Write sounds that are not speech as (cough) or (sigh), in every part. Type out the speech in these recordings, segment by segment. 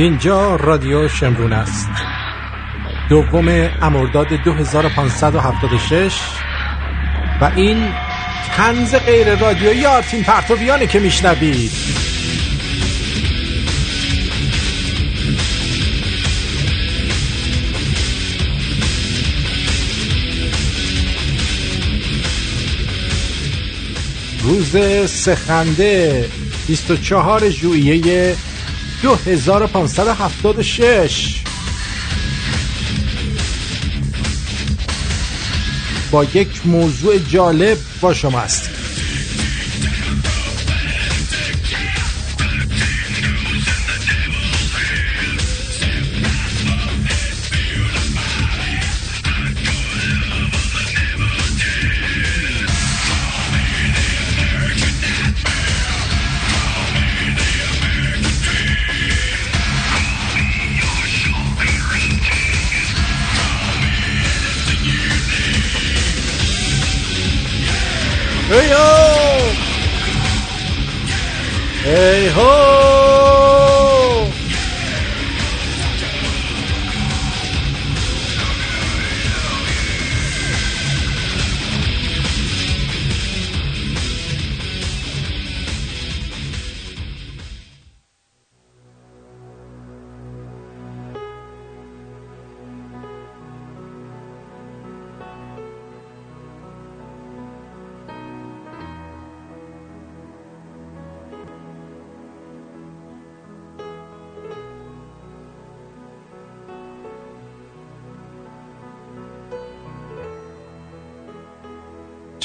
اینجا رادیو شمرون است. دوم امرداد 2576 و این تنز غیر رادیویی آرتین پرتویانه که میشنوید. روز سخنده 24 ژوئیه 2576 با یک موضوع جالب با شما هستیم.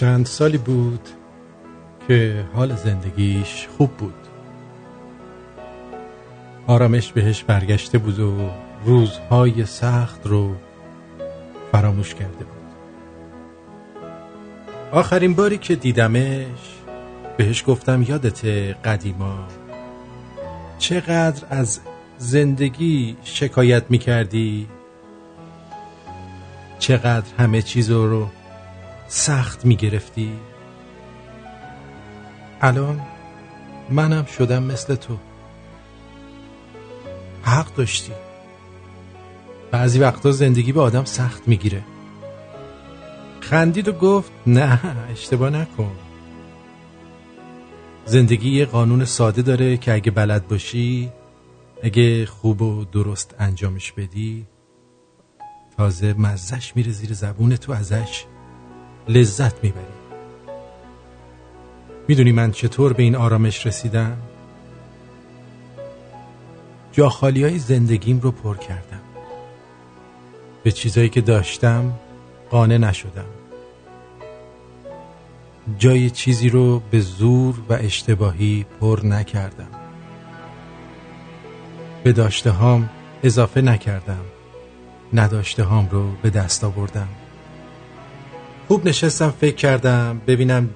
چند سالی بود که حال زندگیش خوب بود. آرامش بهش برگشته بود و روزهای سخت رو فراموش کرده بود. آخرین باری که دیدمش بهش گفتم یادت قدیما چقدر از زندگی شکایت می‌کردی؟ چقدر همه چیز رو سخت می‌گرفتی؟ الان منم شدم مثل تو. حق داشتی. بعضی وقتا زندگی به آدم سخت می‌گیره. خندید و گفت نه اشتباه نکن. زندگی یه قانون ساده داره که اگه بلد باشی اگه خوب و درست انجامش بدی تازه مزش میره زیر زبون تو ازش. لذت می‌بری می‌دونی من چطور به این آرامش رسیدم؟ جا خالی های زندگیم رو پر کردم. به چیزایی که داشتم قانع نشدم. جای چیزی رو به زور و اشتباهی پر نکردم. به داشته هام اضافه نکردم. نداشته هام رو به دست آوردم. خوب نشستم فکر کردم ببینم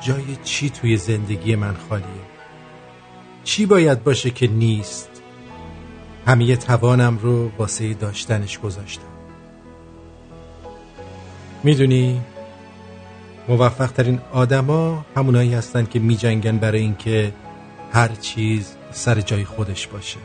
جای چی توی زندگی من خالیه. چی باید باشه که نیست؟ همه توانم رو واسه داشتنش گذاشتم. می‌دونی موفق ترین آدما همونایی هستن که میجنگن برای اینکه هر چیز سر جای خودش باشه.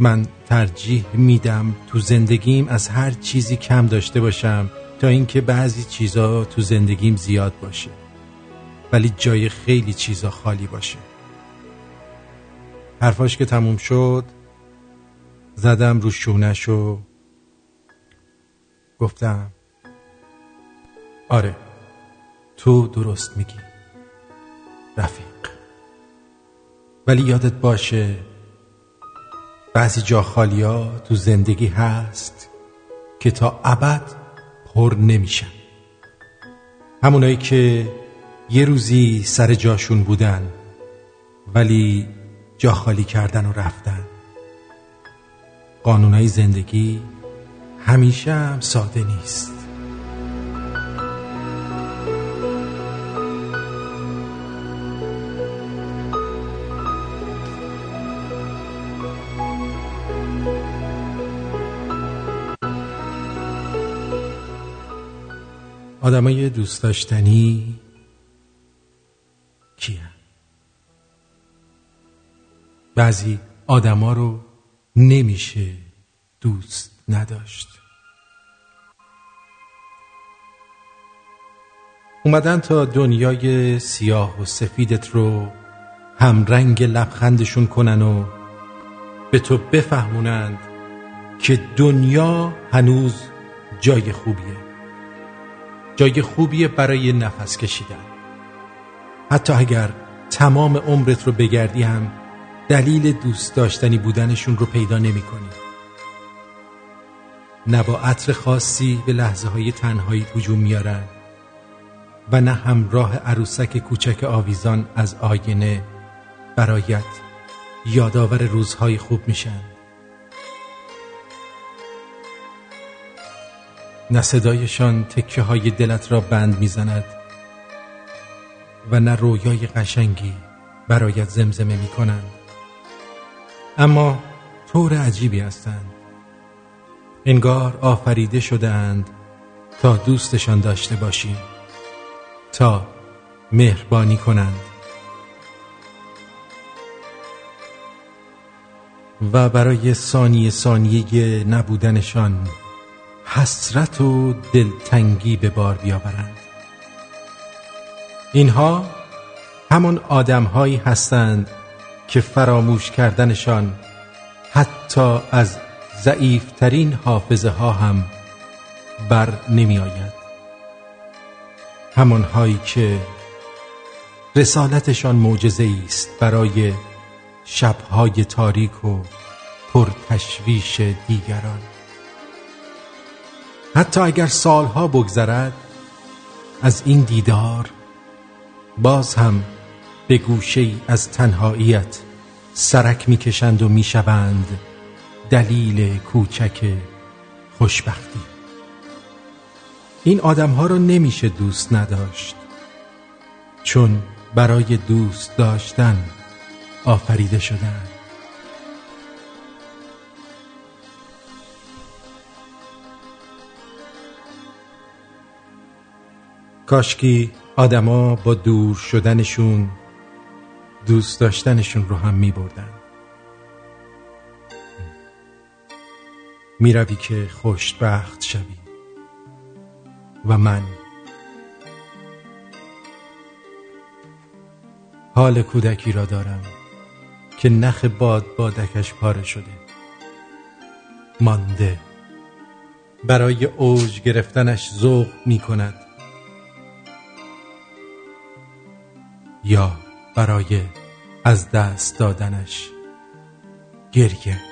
من ترجیح میدم تو زندگیم از هر چیزی کم داشته باشم تا اینکه بعضی چیزا تو زندگیم زیاد باشه. ولی جای خیلی چیزا خالی باشه. حرفاش که تموم شد زدم رو شونش و گفتم آره تو درست میگی رفیق. ولی یادت باشه بعضی جا خالی ها تو زندگی هست که تا ابد پر نمیشن. همونایی که یه روزی سر جاشون بودن ولی جا خالی کردن و رفتن. قانونهای زندگی همیشه هم ساده نیست. آدمای دوست داشتنی کیه؟ بعضی آدما رو نمیشه دوست نداشت. اومدن تا دنیای سیاه و سفیدت رو همرنگ لبخندشون کنن و به تو بفهمونند که دنیا هنوز جای خوبیه. جای خوبیه برای نفس کشیدن حتی اگر تمام عمرت رو بگردی هم دلیل دوست داشتنی بودنشون رو پیدا نمی کنی. نه با عطر خاصی به لحظه های تنهایی هجوم میارن و نه همراه عروسک کوچک آویزان از آینه برایت یادآور روزهای خوب میشن نه صدایشان تکه های دلت را بند می‌زند و نه رویای قشنگی برایت زمزمه می کنند اما طور عجیبی هستند. انگار آفریده شده اند تا دوستشان داشته باشی تا مهربانی کنند. و برای ثانیه ثانیه نبودنشان حسرت و دلتنگی به بار بیاورند. اینها همان آدمهایی هستند که فراموش کردنشان حتی از ضعیفترین حافظه ها هم بر نمی آید همانهایی که رسالتشان معجزه است برای شبهای تاریک و پرتشویش دیگران. حتی اگر سالها بگذرد از این دیدار باز هم به گوشه از تنهاییت سرک می‌کشند و می‌شوند دلیل کوچک خوشبختی. این آدم ها را نمیشه دوست نداشت چون برای دوست داشتن آفریده شدن. کاشکی آدما با دور شدنشون دوست داشتنشون رو هم می بردن می روی که خوشبخت شوی. و من حال کودکی را دارم که نخ باد بادکش پاره شده. مانده. برای اوج گرفتنش ذوق می کند یا برای از دست دادنش. گریه.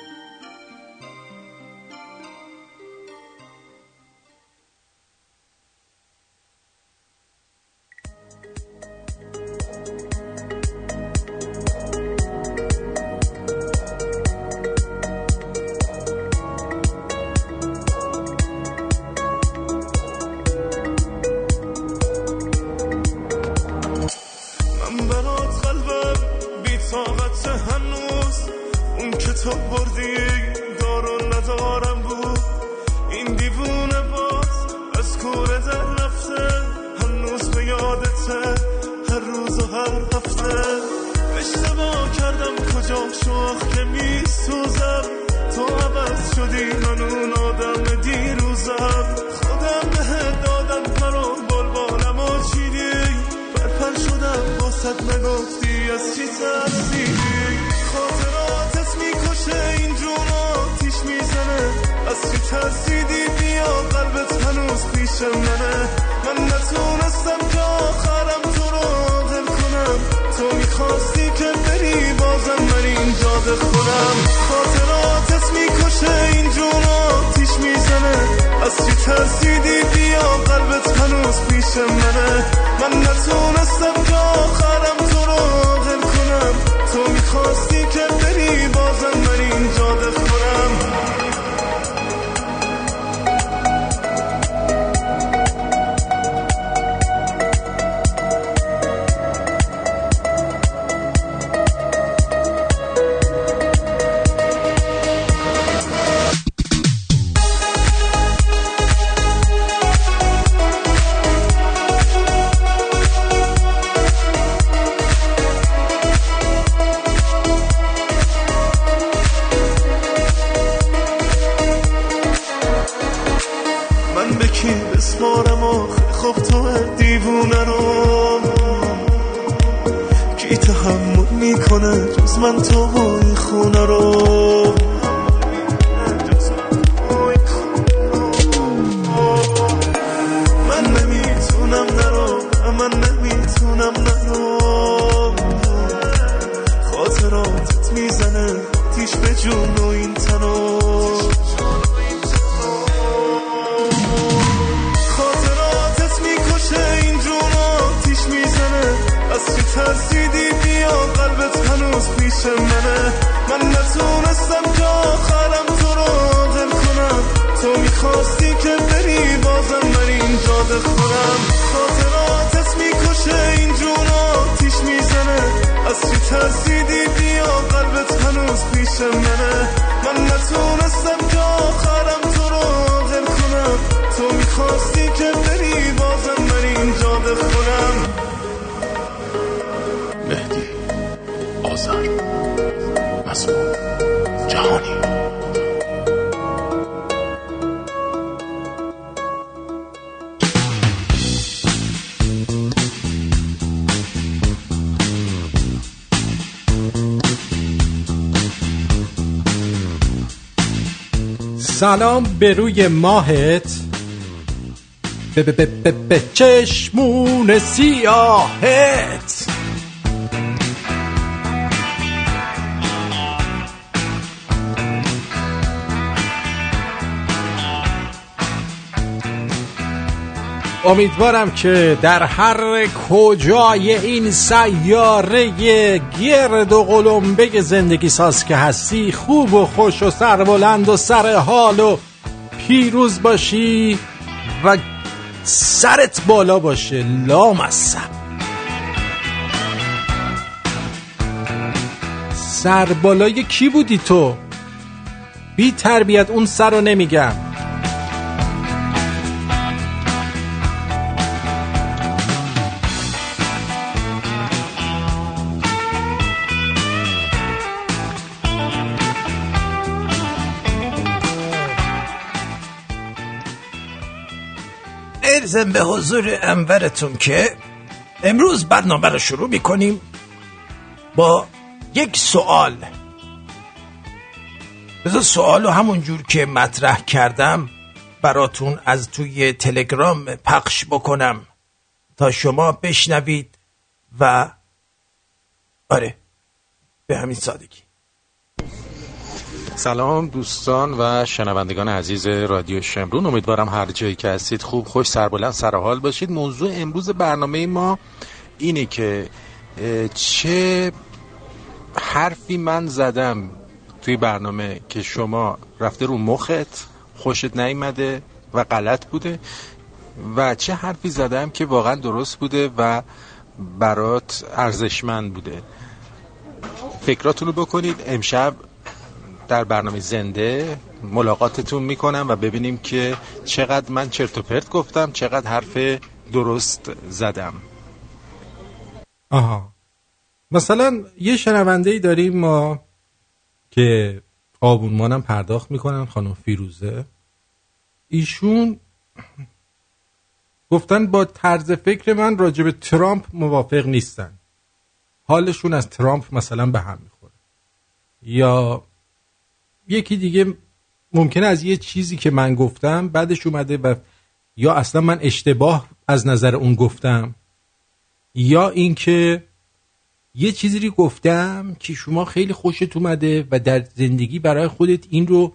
سلام به روی ماهت. به به به به چشمون سیاهت. امیدوارم که در هر کجای این سیاره گرد و قلمبه زندگی ساز که هستی خوب و خوش و سربلند و سر حال و پیروز باشی و سرت بالا باشه. لامصب. سر بالای کی بودی تو؟ بی تربیت اون سر رو نمیگم. ارزم به حضور انورتون که امروز برنامه رو شروع می‌کنیم با یک سوال. بذار سوال رو همون جور که مطرح کردم براتون از توی تلگرام پخش بکنم تا شما بشنوید و آره به همین سادگی. سلام دوستان و شنوندگان عزیز رادیو شمرون. امیدوارم هر جایی که هستید خوب خوش سربلند سرحال باشید. موضوع امروز برنامه ما اینه که چه حرفی من زدم توی برنامه که شما رفته رو مخت خوشت نیامده و غلط بوده و چه حرفی زدم که واقعا درست بوده و برات ارزشمند بوده. فکراتونو بکنید. امشب در برنامه زنده ملاقاتتون می‌کنم و ببینیم که چقدر من چرت و پرت گفتم چقدر حرف درست زدم. آها. مثلا یه شنونده داریم ما که آبونمانم پرداخت می‌کنن خانم فیروزه. ایشون گفتن با طرز فکر من راجع به ترامپ موافق نیستن. حالشون از ترامپ مثلا به هم می‌خوره. یا یکی دیگه ممکنه از یه چیزی که من گفتم بعدش اومده و یا اصلا من اشتباه از نظر اون گفتم یا اینکه یه چیزی رو گفتم که شما خیلی خوشت اومده و در زندگی برای خودت این رو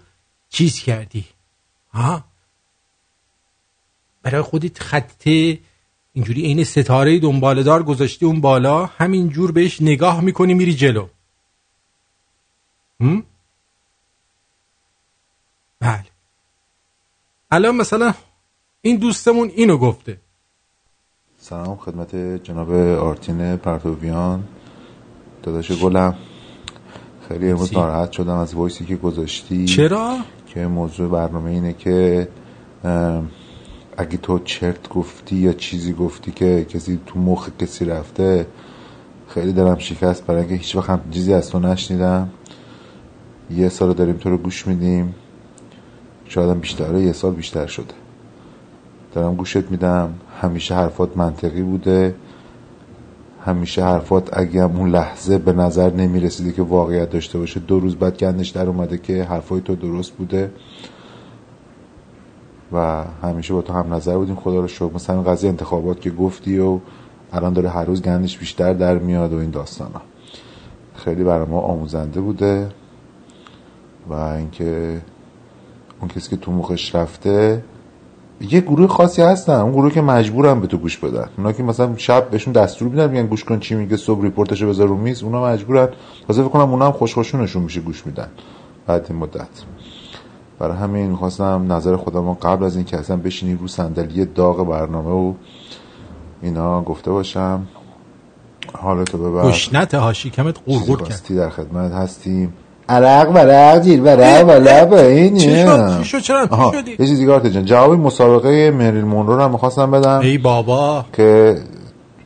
چیز کردی. ها؟ برای خودت خطه اینجوری عین ستاره دنبالدار گذاشتی اون بالا همین جور بهش نگاه می‌کنی میری جلو. هم؟ بله. الان مثلا این دوستمون اینو گفته. سلام خدمت جناب آرتین پرتویان. داداش گلم. خیلی امروز. ناراحت شدم از وایسی که گذاشتی. چرا؟ که موضوع برنامه اینه که اگه تو چرت گفتی یا چیزی گفتی که کسی تو مخ کسی رفته خیلی دلم شکست. برای اینکه هیچ وقت هم چیزی از تو نشنیدم. یه سال داریم تو رو گوش میدیم. شاید هم بیشتره یه سال بیشتر شده. دارم گوشت میدم همیشه حرفات منطقی بوده. همیشه حرفات اگه هم اون لحظه به نظر نمی رسیده که واقعیت داشته باشه دو روز بعد گندش در اومده که حرفای تو درست بوده. و همیشه با تو هم نظر بودیم. خدا رو شکر. مثلا این قضیه انتخابات که گفتی و الان داره هر روز گندش بیشتر در میاد و این داستان ها خیلی برای ما آموزنده بوده. و اینکه اون کسی که تو مخش رفته یه گروه خاصی هستن. اون گروه که مجبورن به تو گوش بدن. اونا که مثلا شب بهشون دستور میدن میگن گوش کن چی میگه صبح ریپورتشو بذار رو میز. اونا مجبورن. واسه فکر کنم اونا هم خوش خوشونشون میشه گوش میدن. بعد این مدت. برای همین خواستم نظر خودم قبل از این که اصلا بشینی رو صندلی داغ برنامه و اینا گفته باشم. حالتو ببر گشنت ها شکمت قرقر کرد. در خدمت هستیم. عرق برق جیر برق بالا با این چی شد؟ چی شد؟ چرا؟ یه شدی؟ چیز دیگه آرتین جان جواب مسابقه مریلین مونرو رو هم می‌خواستم بدم. ای بابا. که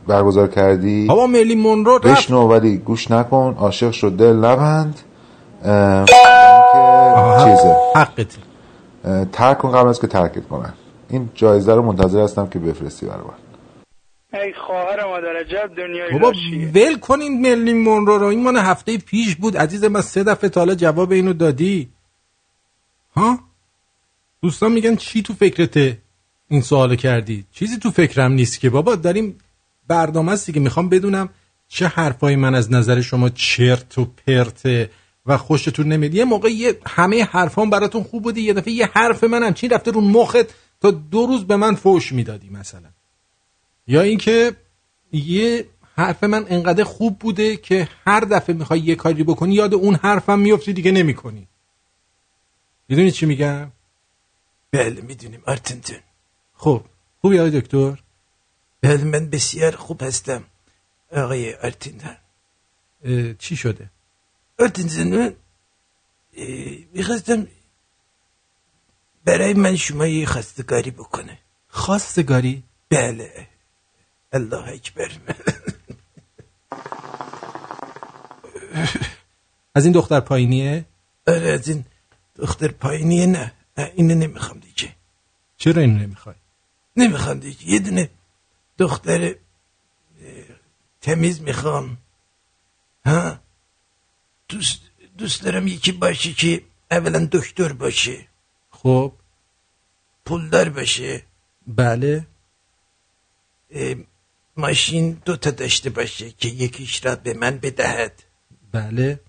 برگزار کردی. بابا مریلین مونرو رفت. بشنو ولی گوش نکن. عاشق شد دل نبند. چیزه. حقته اه، ترک کن قبل از که ترکت کنن. این جایزه رو منتظر هستم که بفرستی برای من. ای خواهر مادر عجب دنیای بابا ول کنین ملی مونرو رو. این مال هفته پیش بود. عزیز من سه دفعه تا حالا جواب اینو دادی. ها؟ دوستان میگن چی تو فکرته این سوالو کردی؟ چیزی تو فکرم نیست که. بابا داریم برنامه است که می‌خوام بدونم چه حرفای من از نظر شما چرت و پرته و خوشتون نمیاد. یه موقع یه همه حرفام براتون خوب بودی یه دفعه یه حرف منم چی رفته رو مخت تا دو روز به من فوش می‌دادی مثلا. یا اینکه یه حرف من انقدر خوب بوده که هر دفعه می‌خوای یه کاری بکنی یاد اون حرفم میفتی دیگه نمی‌کنی. می‌دونی چی میگم؟ بله می‌دونیم آرتنتون خب خوبی آقای دکتر؟ بله من بسیار خوب هستم آقای آرتنتون چی شده؟ آرتنتون من می‌خواستم برای من شما یه خواستگاری بکنه خواستگاری؟ بله. الله اکبر. از این دختر پایینیه؟ آره از این دختر پایینیه نه. نه، اینو نمی‌خوام دیگه. چرا اینو نمی‌خوای؟ نمی‌خوام دیگه. یه دونه دختر تمیز می‌خوام. ها؟ دوست دوست دارم یکی باشه که اولا دکتر باشه. خب. پولدار باشه. بله. ماشین دو تا داشته باشه که یکیش را به من بدهد. بله.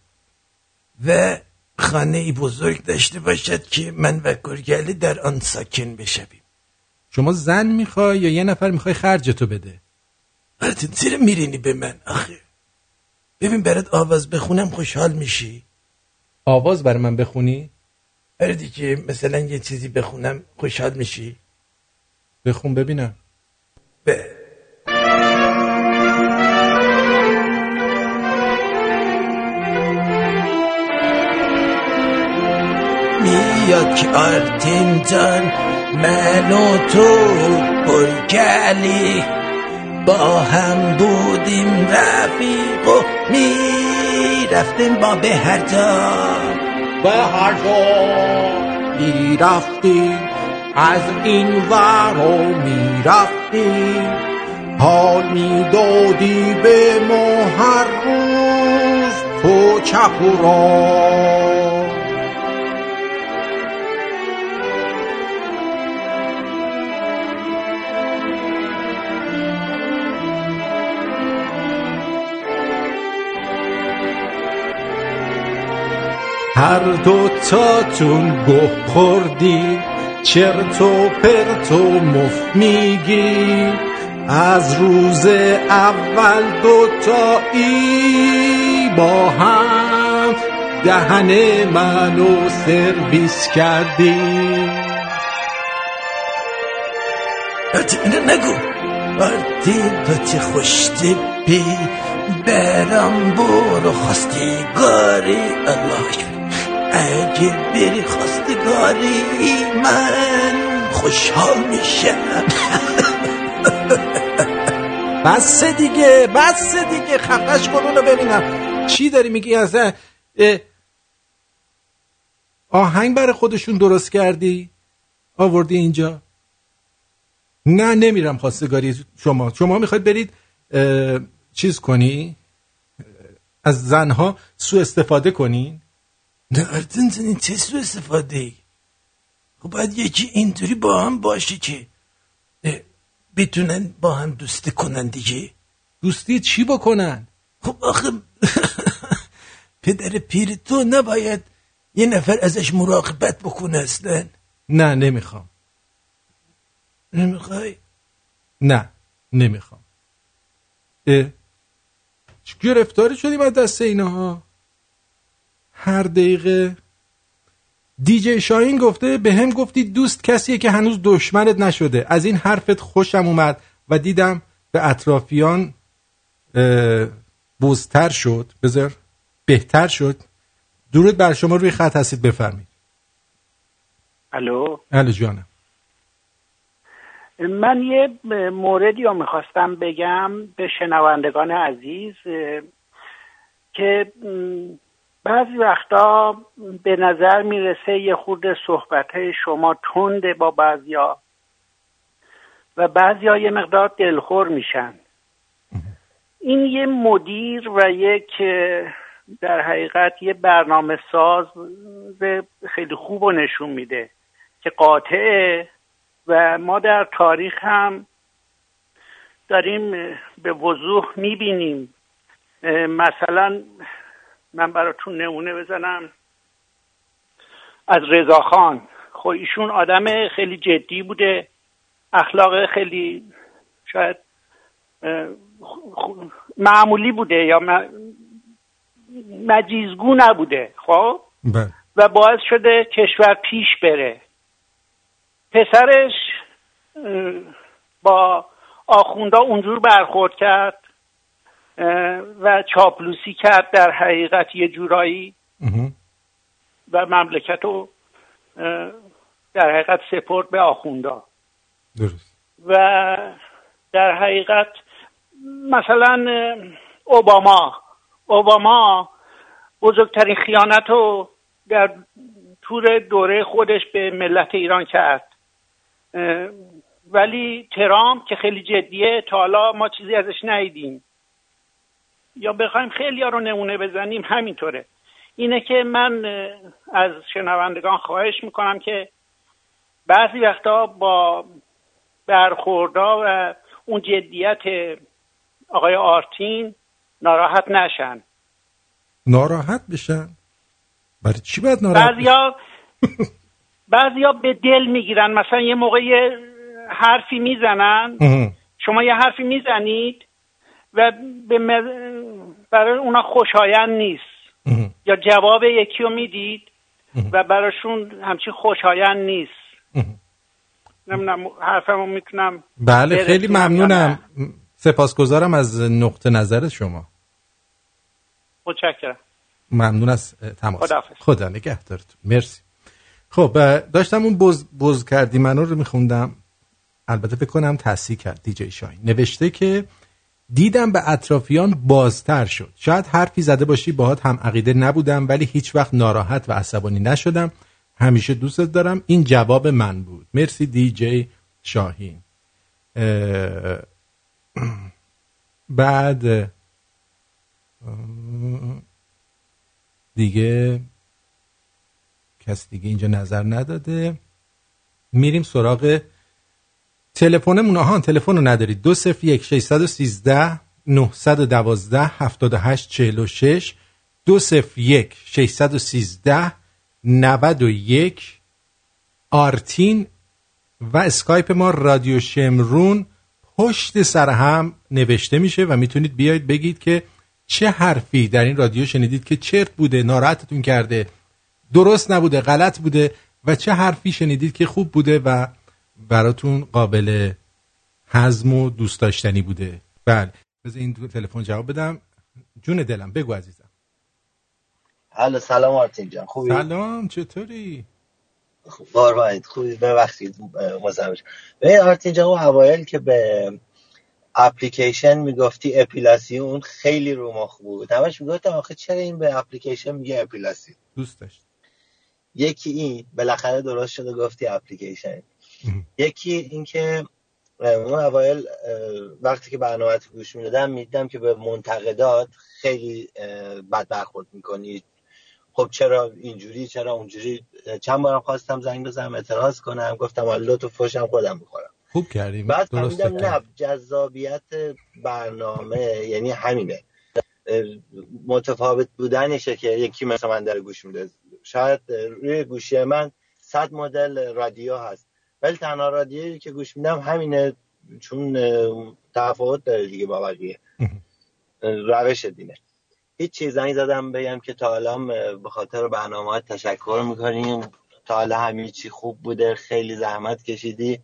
و خانه ای بزرگ داشته باشد که من و گرگلی در آن ساکن بشویم. شما زن می‌خوای یا یه نفر می‌خوای خرجتو بده؟ آرتین زیر میرینی به من آخه. ببین برات آواز بخونم خوشحال میشی؟ آواز برای من بخونی؟ آره دیگه مثلا یه چیزی بخونم خوشحال میشی؟ بخون ببینم. به. آرتین جان من و تو گرگلی با هم بودیم رفیق و می‌رفتیم با به هر جا. به هر جا. می‌رفتیم از این ور و می‌رفتیم. حال می‌دادی به ما هر روز تو چپ و راست. هر دو تاتون گه خوردی چرت و پرت و مفت میگی. از روز اول دوتایی با هم دهن منو سرویس کردی. اینو نگو. آرتین تو چه خوش تیپی برم برو خواستگاری الله اکبر. اگه بری خواستگاری من خوشحال میشم. (laughs) بس دیگه بس دیگه خفش کن اونو ببینم. چی داری میگی؟ از اه، آهنگ برای خودشون درست کردی؟ آوردی اینجا؟ نه نمیرم خواستگاری شما. شما می‌خواید برید چیز کنی؟ از زنها سوء استفاده کنین نه ارتن چه سو استفاده ای؟ خب باید یکی اینطوری با هم باشه که بتونن با هم دوستی کنن دیگه. دوستی چی بکنن؟ خب آخه (laughs) پدر پیر تو نباید یه نفر ازش مراقبت بکنه اصلا. نه نمی‌خوام. نمی‌خوای؟ نه نمی‌خوام. اه چه گرفتاری شدیم از دست اینها؟ هر دقیقه. دیجی شاهین گفته به هم گفتی دوست کسیه که هنوز دشمنت نشده. از این حرفت خوشم اومد و دیدم به اطرافیان بزتر شد. بذار بهتر شد. درود بر شما روی خط هستید بفرمایید. الو؟ الو جانم. من یه موردی رو می‌خواستم بگم به شنوندگان عزیز که بعضی وقتا به نظر می‌رسه یه خورده صحبت شما تنده با بعضیا و بعضیا یه مقدار دلخور میشن. این یه مدیر و یک در حقیقت یه برنامه ساز خیلی خوب رو نشون میده که قاطعه و ما در تاریخ هم داریم به وضوح می‌بینیم. مثلا من براتون نمونه بزنم. از رضاخان خب ایشون آدم خیلی جدی بوده. اخلاق خیلی شاید معمولی بوده یا مجیزگو نبوده. خب؟ بله. و باعث شده کشور پیش بره. پسرش با آخوندا اونجور برخورد کرد. و چاپلوسی کرد در حقیقت یه جورایی. و مملکت رو در حقیقت سپرد به آخوندا درست. و در حقیقت مثلا اوباما اوباما بزرگترین خیانت رو در طور دوره خودش به ملت ایران کرد. ولی ترامپ که خیلی جدیه تا حالا ما چیزی ازش ندیدیم. یا بخوایم خیلی ها رو نمونه بزنیم همینطوره. اینه که من از شنوندگان خواهش می‌کنم که بعضی وقتا با برخوردا و اون جدیت آقای آرتین ناراحت نشن. ناراحت بشن؟ برای چی باید ناراحت؟ بعضیا بعضیا به دل می‌گیرن. مثلا یه موقع یه حرفی می‌زنن. شما یه حرفی می‌زنید و به مز- برای اونا خوشایند نیست. یا جواب یکی رو می‌دید و براشون همچین خوشایند نیست. نمی‌دونم حرفمو می‌تونم بله خیلی ممنونم. سپاسگزارم از نقطه نظر شما. متشکرم. ممنون از تماس. خداحافظ. خدا نگهدارتون. مرسی. خب داشتم اون بز, بز کردی منو رو میخوندم. البته فکر کنم تصحیح کرد دیجی شاهین. نوشته که دیدم به اطرافیان بازتر شد. شاید حرفی زده باشی باهات هم عقیده نبودم ولی هیچ وقت ناراحت و عصبانی نشدم. همیشه دوستت دارم. این جواب من بود. مرسی دیجی شاهین. اه، بعد دیگه کس دیگه اینجا نظر نداده. میریم سراغ تلفنمون آهان تلفن رو ندارید دو صفر یک ششصد و سیزده نهصد و دوازده هفتاد و هشت چهل و شش. دو صفر یک ششصد و سیزده نود و یک. آرتین و اسکایپ ما رادیو شمرون پشت سر هم نوشته میشه و می‌تونید بیاید بگید که چه حرفی در این رادیو شنیدید که چرت بوده ناراحتتون کرده درست نبوده غلط بوده و چه حرفی شنیدید که خوب بوده و براتون قابل هضم و دوست داشتنی بوده. بله. بذار این تلفن جواب بدم. جون دلم بگو عزیزم. الو سلام آرتین جان. خوبی؟ سلام چطوری؟ قربانت خوبی. ببخشید مزاحمش ببین آرتین جان اون اوایل که به اپلیکیشن می‌گفتی اپیلاسیون خیلی رو مخ بود. همش می‌گفتم آخه چرا این به اپلیکیشن میگه اپیلاسیون دوست داشت. یکی این بالاخره درست شده گفتی اپلیکیشن. یکی اینکه اون اوایل وقتی که برنامه گوش می‌دادم می‌دیدم که به منتقدات خیلی بد برخورد می‌کنی. خب چرا اینجوری چرا اونجوری؟ چند بارم خواستم زنگ بزنم اعتراض کنم گفتم حالا تو فوشم خودم می‌خورم. خوب کردیم بعد فهمیدم نه جذابیت برنامه یعنی همینه. متفاوت بودنشه که یکی مثل من داره گوش میده. شاید روی گوشی من صد مدل رادیو هست. ولی تنها رادیویی که گوش میدم همینه چون تفاوت داره دیگه با بقیه. روش دینه. هیچ چیز زنگ زدم بگم که تا حالا به خاطر برنامه تشکر می‌کنیم. تا حالا همه چی خوب بوده خیلی زحمت کشیدی.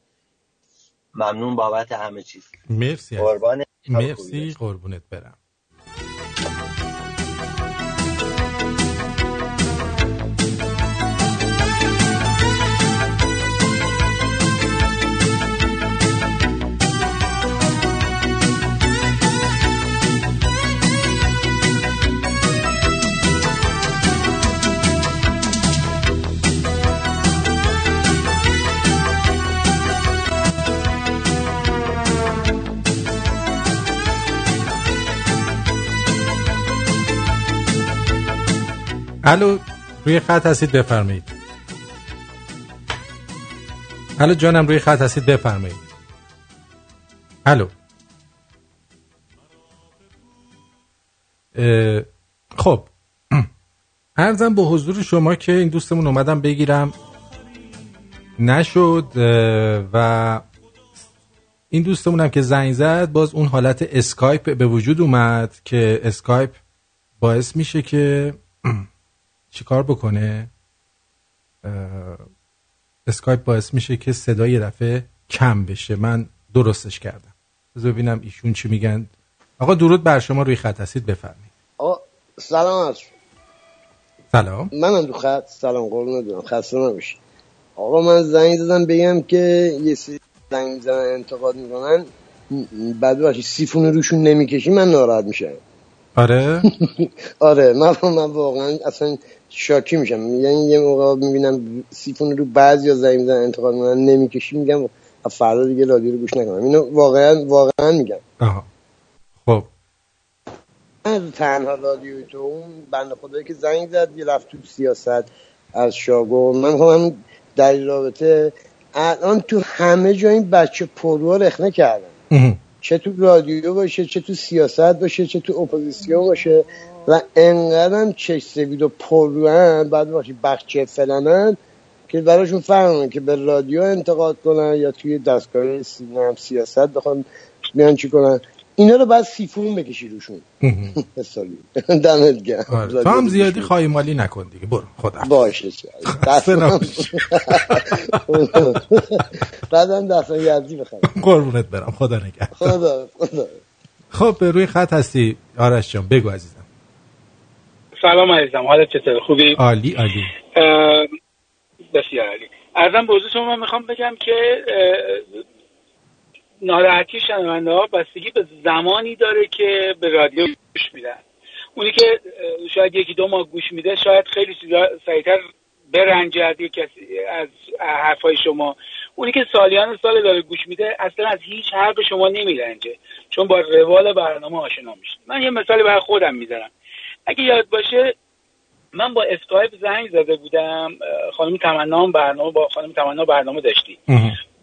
ممنون بابت همه چیز. مرسی. قربان مرسی قربونت برم. الو روی خط هستید بفرمایید. الو جانم روی خط هستید بفرمایید. الو. خب. عرضم به حضور شما که این دوستمون اومدم بگیرم. نشد و این دوستمونم که زنگ زد باز اون حالت اسکایپ به وجود اومد که اسکایپ باعث میشه که (clears throat) چیکار بکنه؟ اسکایپ باعث میشه که صدای یه دفعه کم بشه. من درستش کردم. بذار ببینم ایشون چی میگن. آقا درود بر شما روی خط هستید بفرمایید. آقا سلام عرض سلام. منم تو خط. سلام قربونت برم. خسته نباشی آقا من زنگ زدم بگم که یه سری زنگ می‌زنن انتقاد می‌کنن. بعد باشی سیفون روشون نمی‌کشی من ناراحت میشم. آره؟ (laughs) آره من من واقعا اصلا شاکی میشم. یعنی یه موقع می‌بینم سیفون رو بعضی یا زنگ می‌زنن انتقاد می‌کنن نمی‌کشی میگم فردا دیگه رادیو رو گوش نکنم. اینو واقعا واقعا میگم. آها. خب. من تنها رادیوی تو اون بنده خدایی که زنگ زد یه رفت تو سیاست از شاگون من خودم در این رابطه الان تو همه جا این بچه پرو رخنه کردن. چه تو رادیو باشه چه تو سیاست باشه چه تو اپوزیسیون باشه. و انقدرم چش سفید و پرو هم بعد باشی بخچه فلانن که براشون فرق که به رادیو انتقاد کنن یا توی دستگاه سینما سیاست بخوان بیان چی کنن. اینا رو بعد سیفون بکشی روشون. (laughs) دمت گرم. آره. تو هم زیادی خواهی مالی نکن دیگه. برو. خدا. باشه. (laughs) بعدم دستان یزدی بخرم. قربونت برم. خدا نگهدار. خدا خدا. خب روی خط هستی. آرش جان بگو عزیزم. سلام عزیزم حالت چطور خوبی؟ عالی عالی. بسیار عالی. ارزم به حضور شما می‌خوام بگم که ناراحتی شنونده ها بستگی به زمانی داره که به رادیو گوش میدن. اونی که شاید یکی دو ماه گوش میده شاید خیلی چیزا سریعتر برنجد یک کسی از حرفای شما. اونی که سالیان سال داره گوش میده اصلا از هیچ حرف شما نمیرنجه چون با روال برنامه آشنا میشه. من یه مثالی برای خودم می‌زنم اگه یاد باشه من با اسکایپ زنگ زده بودم خانم تمنا برنامه با خانم تمنا برنامه داشتی.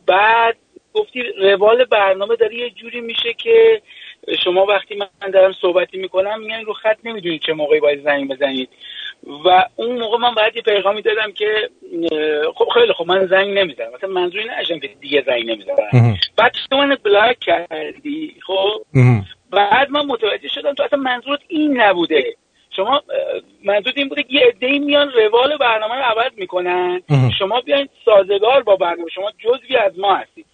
بعد گفتی روال برنامه داره یه جوری میشه که شما وقتی من دارم صحبتی می‌کنم میان رو خط نمی‌دونید چه موقعی باید زنگ بزنید و اون موقع من باید یه پیغامی دادم که خب خیلی خب من زنگ نمی‌زنم مثلا منظوری نشم که دیگه زنگ نمی‌زنم. بعد تو من بلاک کردی خب. بعد من متوجه شدم تو اصلا منظورت این نبوده شما اه، منظورت این بوده که یه عده‌ای میان روال برنامه رو عوض می‌کنن. اه. شما بیاین سازگار با برنامه. شما جزوی از ما هستید.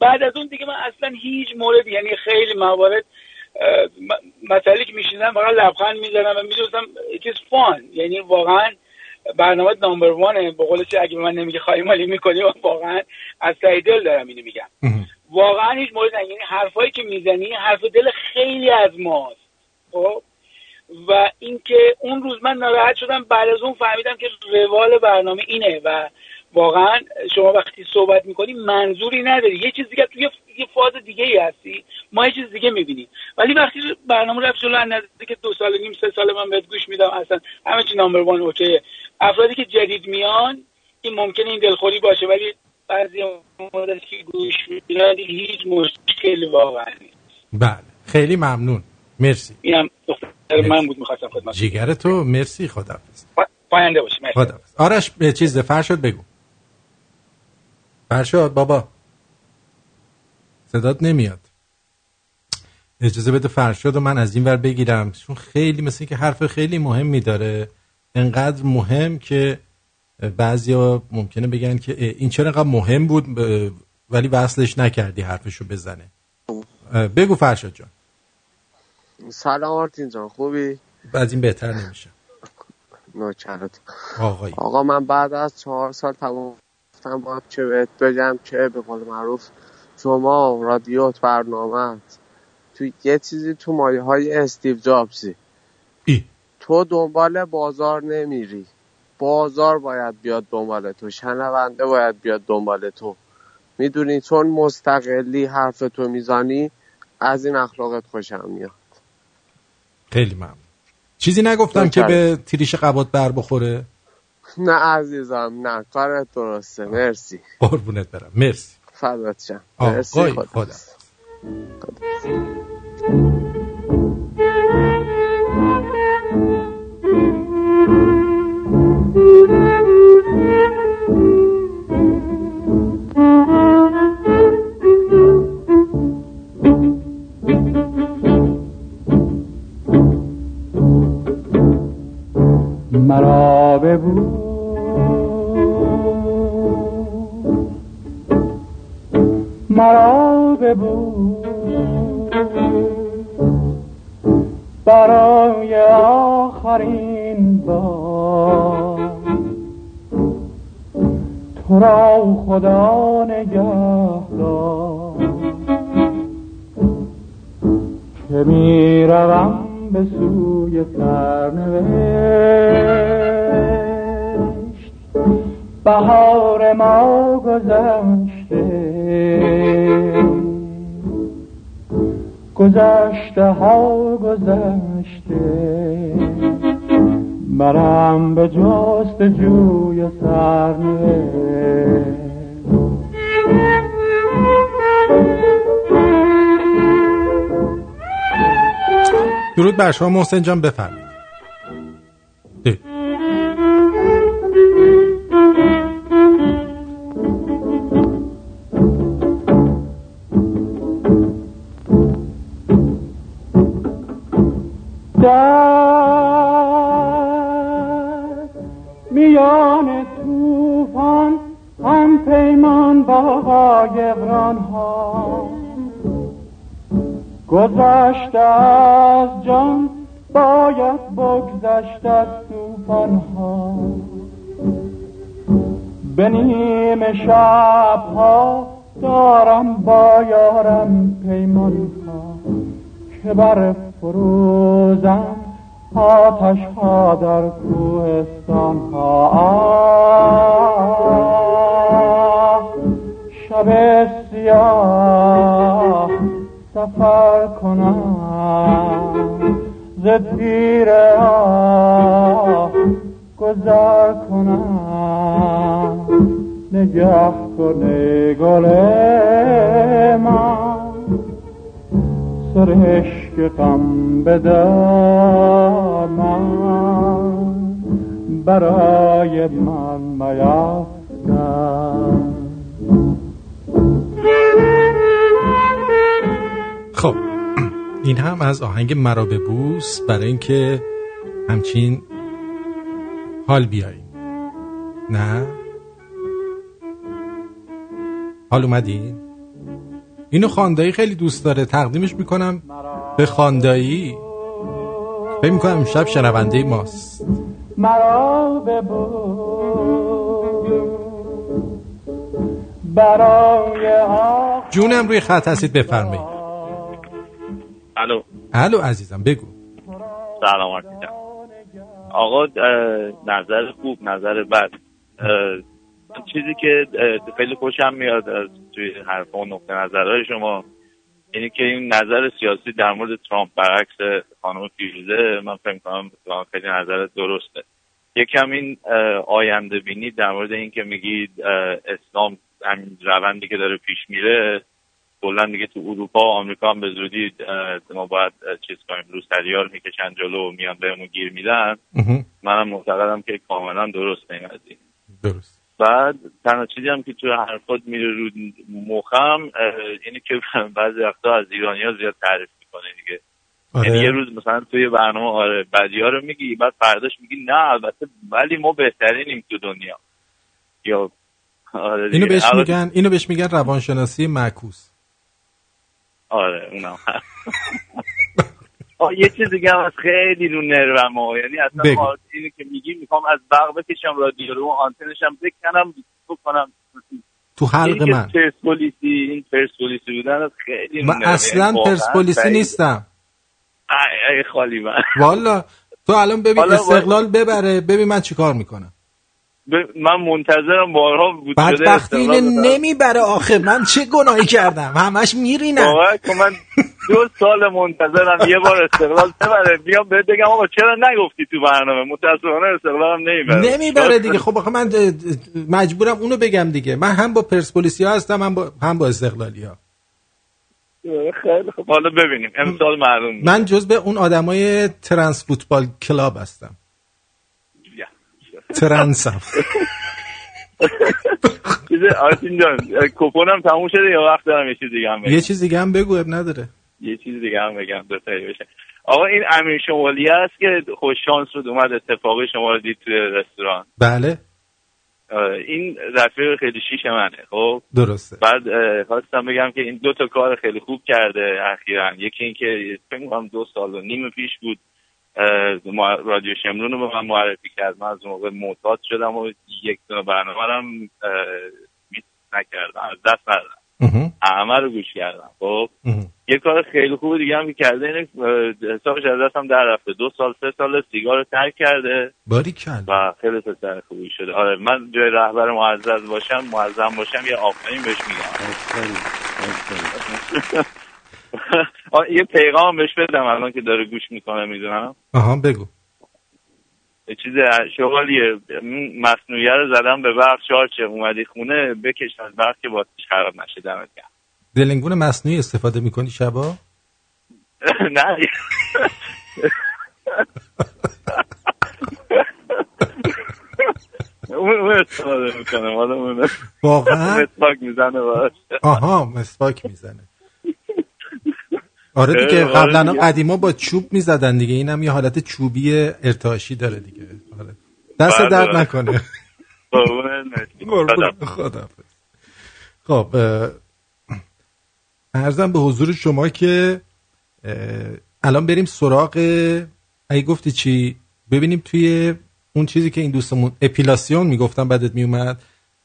بعد از اون دیگه من اصلا هیچ مورد یعنی خیلی موارد مسئله که میشیدم فقط لبخند می‌زنم و می‌دونستم it is fun. یعنی واقعا برنامه نامبر وانه به قول چه اگه من نمیگه خواهی مالی می‌کنی من واقعا از ته دل دارم اینو میگم. واقعا هیچ مورد. یعنی حرفایی که می‌زنی حرف دل خیلی از ماست. خب؟ و اینکه اون روز من ناراحت شدم. بعد از اون فهمیدم که روال برنامه اینه و واقعا شما وقتی صحبت می‌کنی منظوری نداری. یه چیز دیگه توی یه فاز دیگه ای هستی. ما یه چیز دیگه می‌بینیم. ولی وقتی برنامه رفت جلو اندازه که دو سال نیم سه سال من بهت گوش میدم اصلا همه چی نامبر وان اوکیه. افرادی که جدید میان این ممکنه این دلخوری باشه ولی بعضی مورد که گوش میدن هیچ مشکلی واقعا نیست. بله. خیلی ممنون. مرسی. اینم من بود می‌خواستم خدمت جیگر تو مرسی خداحافظ. پاینده باشی مرسی. خداحافظ. آرش به چیز فرشاد بگو. فرشاد بابا. صدات نمیاد. اجازه بده فرشاد و من از این ور بگیرم. چون خیلی مثل که حرف خیلی مهمی داره. انقدر مهم که بعضیا ممکنه بگن که این چرا انقدر مهم بود ولی وصلش نکردی حرفشو بزنه. بگو فرشاد جان. سلام آرتین جان خوبی؟ از این بهتر نمیشه. نوکرت. آقایی. آقا من بعد از چهار سال تمام گفتم باید چه بهت بگم که به قول معروف شما رادیوت برنامه تو یه چیزی تو مایه های استیو جابزی. ای. تو دنبال بازار نمیری. بازار باید بیاد دنبال تو شنونده باید بیاد دنبال تو. می‌دونی چون مستقلی حرف تو می‌زنی از این اخلاقت خوشم میاد. خیلی ممنون. چیزی نگفتم که به تریش قبات بر بخوره؟ نه عزیزم نه. کارت درسته. مرسی. قربونت برم. مرسی. فدات شم. مرسی. آقای خدا خدا مرا ببو. مرا ببو. برای آخرین بار. تو را خدا نگهدار. که می به سوی سرنوشت. بهار ما گذشته. گذشته ها گذشته. مرم به جست جوی سرنوشت. درود بر شما محسن جان بفرمایید. میان توفان هم پیمان با قایقران ها گذشته از جان باید بگذشت از توفان ها به نیم شب ها دارم با یارم پیمان ها که بر فروزم آتش ها در کوهستان ها شب سیاه سفر کنم ز تیر آه گذر کنم. نگه کنه گل من. سرشک غم به من برای من میافکن این هم از آهنگ مرا به بوس برای اینکه همچین حال بیاییم نه؟ حال اومدین اینو خاندایی خیلی دوست داره. تقدیمش می‌کنم به خاندایی فکر می‌کنم امشب شنونده ماست. مرا ببو برای جونم روی خط هستید بفرمایید. الو. الو عزیزم بگو. سلام جان. آقا نظر خوب نظر بد. چیزی که خیلی خوشم میاد از توی حرف و نقطه نظرهای شما اینی که این نظر سیاسی در مورد ترامپ برعکس خانم فیروزه من فکر کنم خیلی نظر درسته. یکم این آینده بینی در مورد این که میگید اسلام همین روندی که داره پیش میره کلا دیگه تو اروپا و آمریکا هم به زودی ما باید چیز کنیم روسریا رو می‌کشن جلو و میان بهمون گیر میدن. منم معتقدم که کاملا درسته این قضیه. درست. بعد تنها چیزی هم که توی حرفات میره رو مخم اینه که (laughs) بعضی وقتا از ایرانی ها زیاد تعریف می‌کنه دیگه. یعنی یه آره روز مثلا توی برنامه آره بدی ها رو میگی بعد فرداش میگی نه البته ولی ما بهترینیم تو دنیا. یا آره. اینو بهش میگن اینو بهش میگن روانشناسی معکوس. آره اونم یه چیز دیگه هم از خیلی رو نروم ها. یعنی اصلا اینی که میگی می‌خوام از برق بکشم رادیو رو آنتنش هم بکنم بکنم. تو حلق که من. پرسپولیسی این پرسپولیسی بودن از خیلی من. اصلا یعنی واقعا پرسپولیسی. نیستم. ای ای خالی من. والا تو الان ببین استقلال ببره ببین من چیکار می‌کنم. من منتظرم بارها بود بدبختی اینه. نمی‌بره. آخه من چه گناهی کردم؟ همش میرینم. من دو سال منتظرم یه بار استقلال ببره. بیام بهت بگم آقا چرا نگفتی تو برنامه؟ متاسفانه استقلال هم نمی‌بره نمی‌بره دیگه. خب آخه من مجبورم اونو بگم دیگه. من هم با پرسپولیسی ها هستم هم با, هم با استقلالی ها خیلی خب. حالا ببینیم. امسال معلوم. من جز به اون آدمای trans football club هستم. trans م. چیز آرتین جان کپونم تموم شده یا وقت دارم یه چیز دیگه هم بگم؟ یه چیز دیگه هم بگو عیب نداره. یه چیز دیگه هم بگم دو تایی بشه. آقا این امیر شمالی است که خوش شانس بود اومد اتفاقی شما رو دید توی رستوران. بله. این رفیق خیلی شیش منه خب؟ درسته. بعد خواستم بگم که این دو تا کار خیلی خوب کرده اخیرا. یکی این که فکر می‌کنم دو سال و نیم پیش بود رادیو شمرون رو به من معرفی کرد. من از اون موقع معتاد شدم و یک دونه برنامه رو هم میس نکردم. از دست ندادم. همه رو گوش کردم. خب. یه کار خیلی خوب دیگه هم که کرده اینه حسابش از دستم در رفته. دو سال سه سال سیگار رو ترک کرده. باریکل و خیلی پسر خوبی شده. آره من جای رهبر معزز باشم معظم باشم یه آفرین بهش میگم. (laughs) یه پیغام بهش بدم الان که داره گوش می‌کنه می‌دونم. آها بگو. یه چیز شغالیه. مصنوعیه رو زدم به برق شارچه اومدی خونه بکش از برق که باتش خراب نشه دمت گرم. دلنگون مصنوعی استفاده می‌کنی شبا؟ (laughs) نه. (laughs) اون استفاده می‌کنه واقعا؟ (laughs) مسواک می‌زنه باش. آها مسواک می‌زنه. آره دیگه آره قبلا دیگه. قدیما با چوب می‌زدن دیگه. اینم یه حالت چوبی ارتعاشی داره دیگه. آره. دست بله، درد. نکنه. (laughs) خدا. خب ارزم به حضور شما که الان بریم سراغ اگه گفتی چی؟ ببینیم توی اون چیزی که این دوستمون اپیلاسیون می‌گفتم بعدت میومد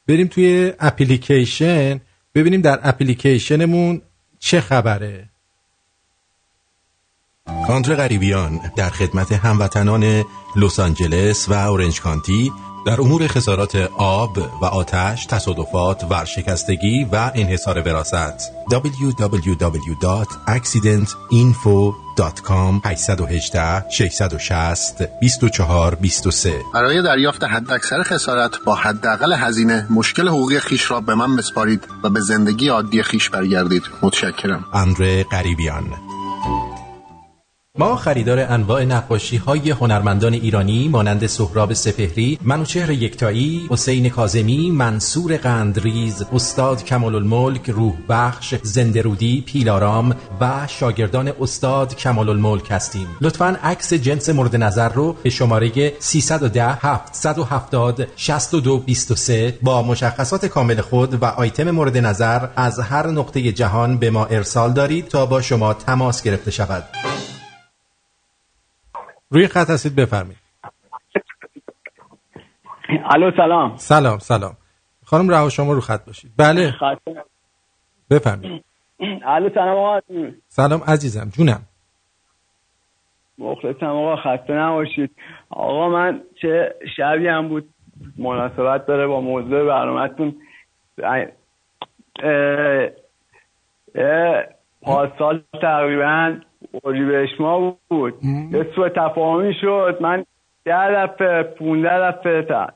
بریم توی اپلیکیشن ببینیم در اپلیکیشنمون چه خبره. کانتر غریبیان در خدمت هموطنان لس آنجلس و اورنج کانتی در امور خسارات آب و آتش، تصادفات، ورشکستگی و انحصار وراثت. www.accidentinfo.com 818 660 24 23 برای دریافت حداکثر خسارت با حداقل هزینه مشکل حقوقی خیش را به من بسپارید و به زندگی عادی خیش برگردید. متشکرم. اندر غریبیان. ما خریدار انواع نقاشی های هنرمندان ایرانی مانند سهراب سپهری، منوچهر یکتایی، حسین کازمی، منصور قندریز، استاد کمال الملک، روح بخش، زندرودی، پیلارام و شاگردان استاد کمال الملک هستیم. لطفاً عکس جنس مورد نظر رو به شماره 310 770 6223 با مشخصات کامل خود و آیتم مورد نظر از هر نقطه جهان به ما ارسال دارید تا با شما تماس گرفته شود. روی خط هستید بفرمایید. الو سلام. سلام سلام. خانم رها شما رو خط باشید. بله. خسته بفرمایید. الو سلام آقا. سلام عزیزم جونم. مخلصم آقا خسته نباشید. آقا من چه شبی هم بود. مناسبت داره با موضوع برنامهتون. پارسال تقریبا اردیبهشت ما بود. یه سوء تفاهمی شد. من ده دفعه پونده دفعه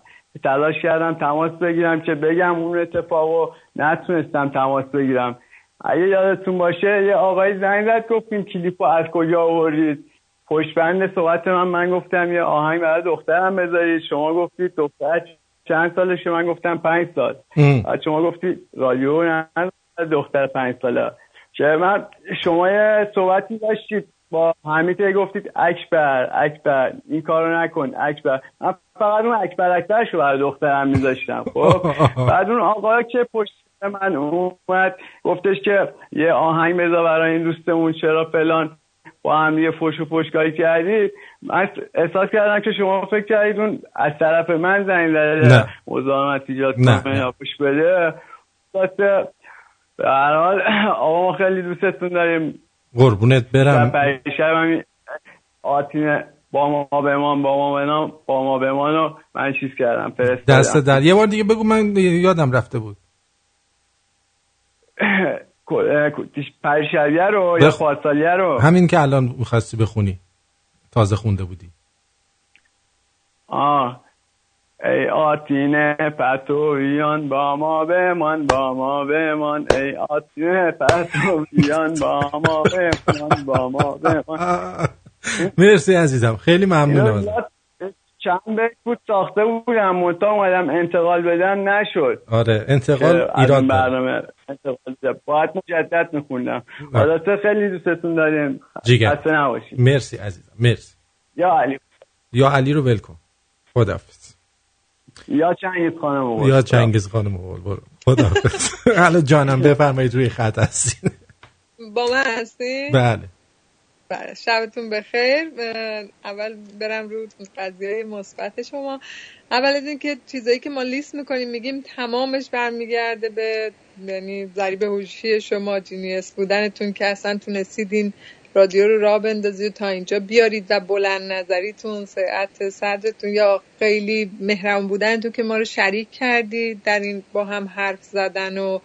تلاش کردم تماس بگیرم که بگم اون اتفاق رو نتونستم تماس بگیرم. اگه یادتون باشه یه آقای زنگ زد گفتیم کلیپ رو از کجا آوردید؟ پشت بند صحبت من من گفتم یه آهنگ برای دخترم بذارید. شما گفتید دختر چند سالشه؟ من گفتم پنج سال. شما گفتید رادیو نه دختر پنج ساله. که من شما یه صحبتی داشتید با حمید گفتید اکبر اکبر این کارو نکن اکبر. من فقط اون اکبر اکبرش رو برای دخترم میذاشتم خب؟ (laughs) بعد اون آقا که پشت من اومد گفتش که یه آهنگ بذار برای این دوستمون چرا فلان؟ با هم یه فش و فشکاری کردید؟ من احساس کردم که شما فکر کردید اون از طرف من زنگ زده. مزاحمت ایجاد نه، کنه یا پوش بده. به هر حال آقا ما خیلی دوستتون داریم. قربونت برم. شب آتین با ما بمان با ما بمان با ما بمان رو من چیز کردم فرستادم. دست در. یه بار دیگه بگو من یادم رفته بود. (clears throat) پرشریه رو یا پارسالیه رو؟ همین که الان می‌خواستی بخونی. تازه خونده بودی. آه. ای آتین پتویان با ما بمان با ما بمان. ای آتین پتویان با ما بمان با ما بمان. (laughs) مرسی عزیزم. خیلی ممنونم چند بیت بود ساخته بودم منتها اومدم انتقال بدم نشد. آره انتقال داره. برنامه انتقال. باید مجدد میخوندم. بله. البته خیلی دوستتون داریم. جیگر. خسته نباشید. مرسی عزیزم. مرسی. یا علی. یا علی رو ول کن. خداحافظ. یا چنگیز خانم آقا. یا چنگیز خانم اول برو. خداحافظ. (laughs) حالا جانم (laughs) بفرمایید روی خط هستین. با من هستی؟ بله. بله شبتون بخیر. اول برم رو قضیه مثبت شما. اول از اینکه چیزایی که ما لیست می‌کنیم میگیم تمامش برمیگرده به یعنی ضریب هوشی شما جینیس بودنتون که اصلا تونستید رادیو رو راه بندازید تا اینجا بیارید و بلند نظریتون سرعت صدرتون یا خیلی مهربون بودنتون که ما رو شریک کردید در این با هم حرف زدن و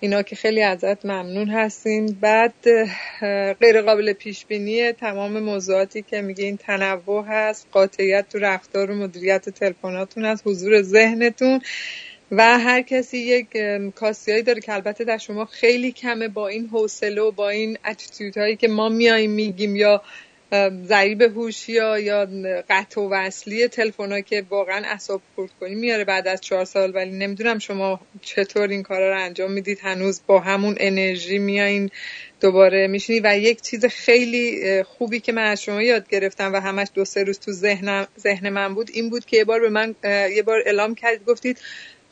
اینا که خیلی ازت ممنون هستیم. بعد غیر قابل پیش بینی تمام موضوعاتی که میگین تنوع هست قاطعیت تو رفتار و مدیریت تلفناتون هست حضور ذهنتون. و هر کسی یک کاسیایی داره که البته در شما خیلی کمه با این حوصله و با این اتیتود هایی که ما میایم میگیم یا ضریب هوشی یا یا قطع و وصلی تلفن که واقعا اعصاب خورد کنی میاره بعد از چهار سال. ولی نمی‌دونم شما چطور این کارا رو انجام می‌دید. هنوز با همون انرژی میایین دوباره میشینی. و یک چیز خیلی خوبی که من از شما یاد گرفتم و همش دو سه روز تو ذهنم ذهن من بود این بود که یه بار به من یه بار اعلام کردید. گفتید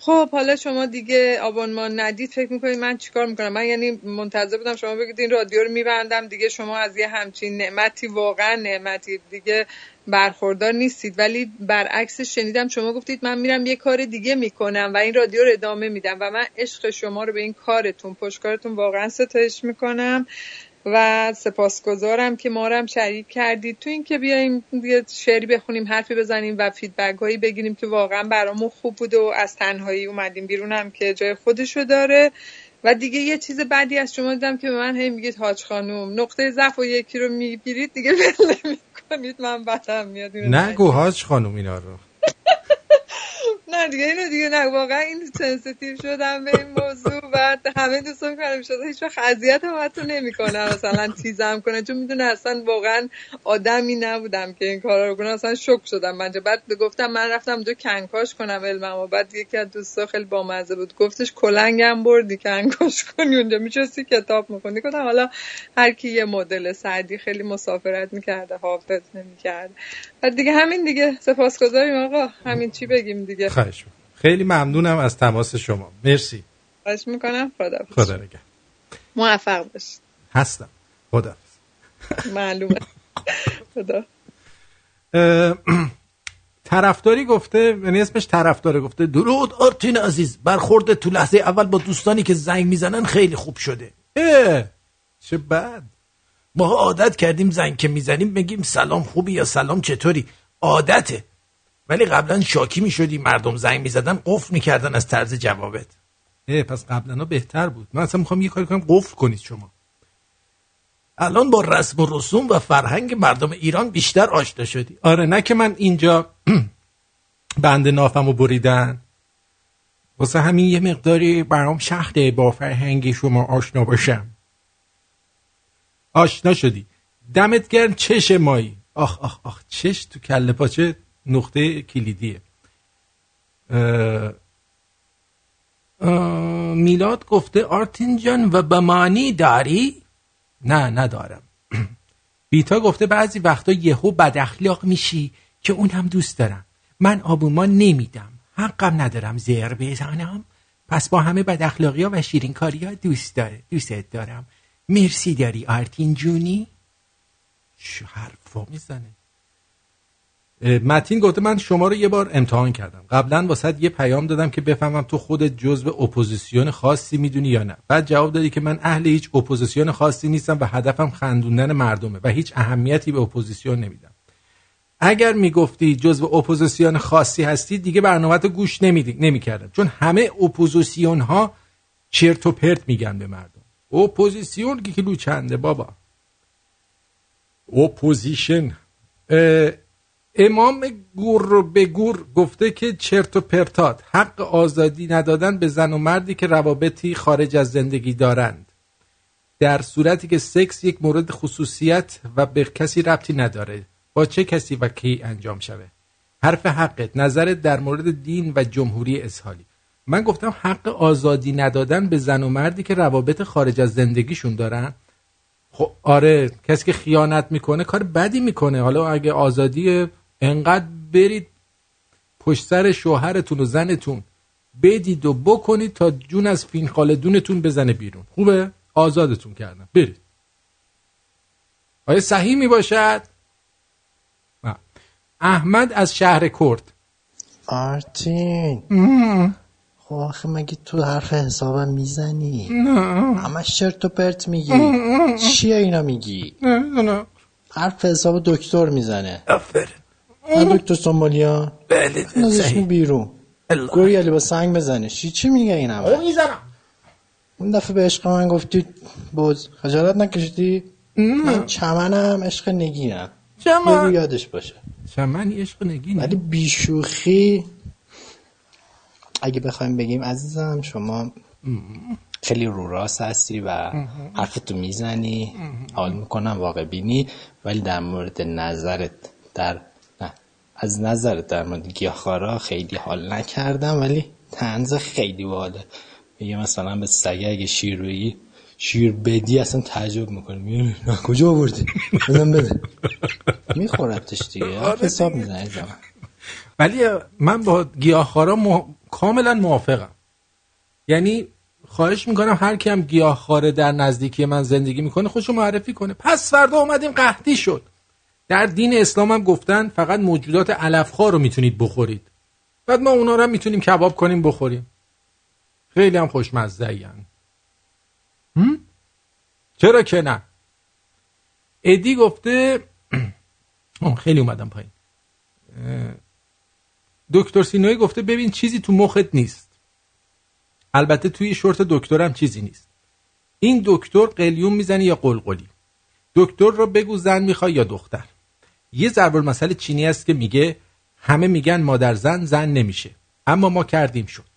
خب حالا شما دیگه آبانمان ندید فکر می‌کنید من چیکار می‌کنم؟ من یعنی منتظر بودم شما بگید این رادیو رو میبندم دیگه شما از یه همچین نعمتی واقعا نعمتی دیگه برخوردار نیستید. ولی برعکس شنیدم شما گفتید من میرم یه کار دیگه می‌کنم و این رادیو رو ادامه میدم و من عشق شما رو به این کارتون پشتکارتون واقعا ستایش می‌کنم. و سپاسگزارم که ما رو هم شریک کردید. تو این که بیایم یه شعری بخونیم حرفی بزنیم و feedback هایی بگیریم که واقعا برامون خوب بود و از تنهایی اومدیم بیرون هم که جای خودشو داره. و دیگه یه چیز بعدی از شما دیدم که به من هی میگید حاج خانوم نقطه ضعف و یکی رو می‌گیرید دیگه ول نمی‌کنید. من بدم میاد نگو حاج خانم اینا رو. نه دیگه اینو دیگه نه. واقعا این sensitive شدم به این موضوع. و همه دوستان کارم شده هیچ وقت اذیت هم حتی نمی‌کنه. مثلا تیزم کنه. چون می‌دونه اصلا واقعا آدمی نبودم که این کارا رو کنم. اصلا شوک شدم. من بعد گفتم من رفتم اونجا کنکاش کنم علمم و بعد یکی از دوستا خیلی بامزه بود. گفتش کلنگم بردی کنکاش کنی اونجا. میچستی کتاب می‌خونی گفتم حالا هر کی یه مدل سعدی خیلی مسافرت می‌کرده حافظ نمی‌کرد. بعد دیگه همین دیگه. سپاسگزاریم آقا. همین چی بگیم دیگه. خواهش می‌کنم. خیلی ممنونم از تماس شما. مرسی. خواهش می‌کنم. خدا خدا نگه موفق باشید هستم. خدا معلومه. خدا. طرفداری گفته یعنی اسمش طرفداره گفته درود آرتین عزیز برخورد تو لحظه اول با دوستانی که زنگ می‌زنن خیلی خوب شده. اه چه بد. ما عادت کردیم زنگ که می‌زنیم بگیم سلام خوبی یا سلام چطوری؟ عادته. ولی قبلا شاکی می‌شدی مردم زنگ می‌زدن قفل می‌کردن از طرز جوابت. اه پس قبلا بهتر بود. من اصلا می‌خوام یه کاری کنم قفل کنید شما. الان با رسم و رسوم و فرهنگ مردم ایران بیشتر آشنا شدی. آره نه که من اینجا (clears throat) بند نافمو بریدن. واسه همین یه مقداری برام سخته با فرهنگ شما آشنا باشم. آشنا شدی. دمت گرم چش مایی. آخ آخ آخ چش تو کله پاچه. نقطه کلیدیه. میلاد گفته آرتین جان WebMoney داری؟ نه ندارم. (clears throat) بیتا گفته بعضی وقتا یهو بد اخلاق میشی که اون هم دوست دارم. من آبومان نمیدم. حقم ندارم زهر بزنم. پس با همه بد اخلاقی ها و شیرین کاری ها دوست داره دوستت دارم. مرسی داری آرتین جونی چه حرفا می‌زنه. متین گفته من شما رو یه بار امتحان کردم. قبلا واسه یه پیام دادم که بفهمم تو خودت جزء اپوزیسیون خاصی می‌دونی یا نه. بعد جواب دادی که من اهل هیچ اپوزیسیون خاصی نیستم و هدفم خندوندن مردمه و هیچ اهمیتی به اپوزیسیون نمیدم. اگر می‌گفتی جزء اپوزیسیون خاصی هستی دیگه برنامه رو گوش نمی‌کردم. چون همه اپوزیسیون ها چرت و پرت میگن به مردم. اپوزیسیون که کیلو چنده بابا؟ opposition. امام گور به گور گفته که چرت و پرتات حق آزادی ندادن به زن و مردی که روابطی خارج از زندگی دارند. در صورتی که سکس یک مورد خصوصیت و به کسی ربطی نداره. با چه کسی و کی انجام شوه؟ حرف حقت. نظرت در مورد دین و جمهوری اسحالی من گفتم حق آزادی ندادن به زن و مردی که روابط خارج از زندگیشون دارن. خب آره کسی که خیانت می‌کنه کار بدی می‌کنه. حالا اگه آزادی انقدر برید پشت سر شوهرتون و زنتون. بدید و بکنید تا جون از فین خالدونتون بزنه بیرون. خوبه؟ آزادتون کردم. برید. آیا صحیح می باشد نه. احمد از شهر کرد. آرتین. خب آخه مگه تو حرف حسابم می‌زنی؟ نه. چرت و پرت میگی. چیه اینا میگی؟ نه نه حرف حساب دکتر می‌زنه. آفرین. نه دکتر سومالیان بله نازش بیرون. گوریالی با سنگ بزنه. چی چی میگه این همه می‌زنم. اون دفعه به عشق من گفتی بز خجالت نکشیدی؟ من چمنم عشق نگینم. چمن؟ بگو یادش باشه. چمن عشق نگینه. ولی بیشوخی اگه بخوایم بگیم عزیزم شما خیلی رو راست هستی و حرفتو می‌زنی. حال می‌کنم واقع بینی. ولی در مورد نظرت در از نظرت در مورد گیاهخوارا خیلی حال نکردم ولی تنز خیلی باله میگه مثلا به سگه اگه شیر رویی شیر بدی اصلا تعجب می‌کنه. میگه کجا آوردی؟ بزن بده. میخورتش دیگه. حرف حساب می‌زنه زمان ولی من با گیاهخوارا مو... کاملا موافقم. یعنی خواهش می‌کنم هر کی هم گیاهخواره در نزدیکی من زندگی می‌کنه خودشو معرفی کنه. پس فردا اومدیم قحطی شد. در دین اسلام هم گفتن فقط موجودات علفخوار رو می‌تونید بخورید. بعد ما اونا رو هم می‌تونیم کباب کنیم بخوریم. خیلی هم خوشمزه چرا که نه؟ ادی گفته (clears throat) خیلی اومدم پایین. دکتر سینوی گفته ببین چیزی تو مخت نیست. البته توی شورت دکترم چیزی نیست. این دکتر قلیون می‌زنه یا قلقلی؟ دکتر رو بگو زن می‌خوای یا دختر. یه ضرب المثل چینی است که میگه همه میگن مادر زن زن نمیشه. اما ما کردیم شد.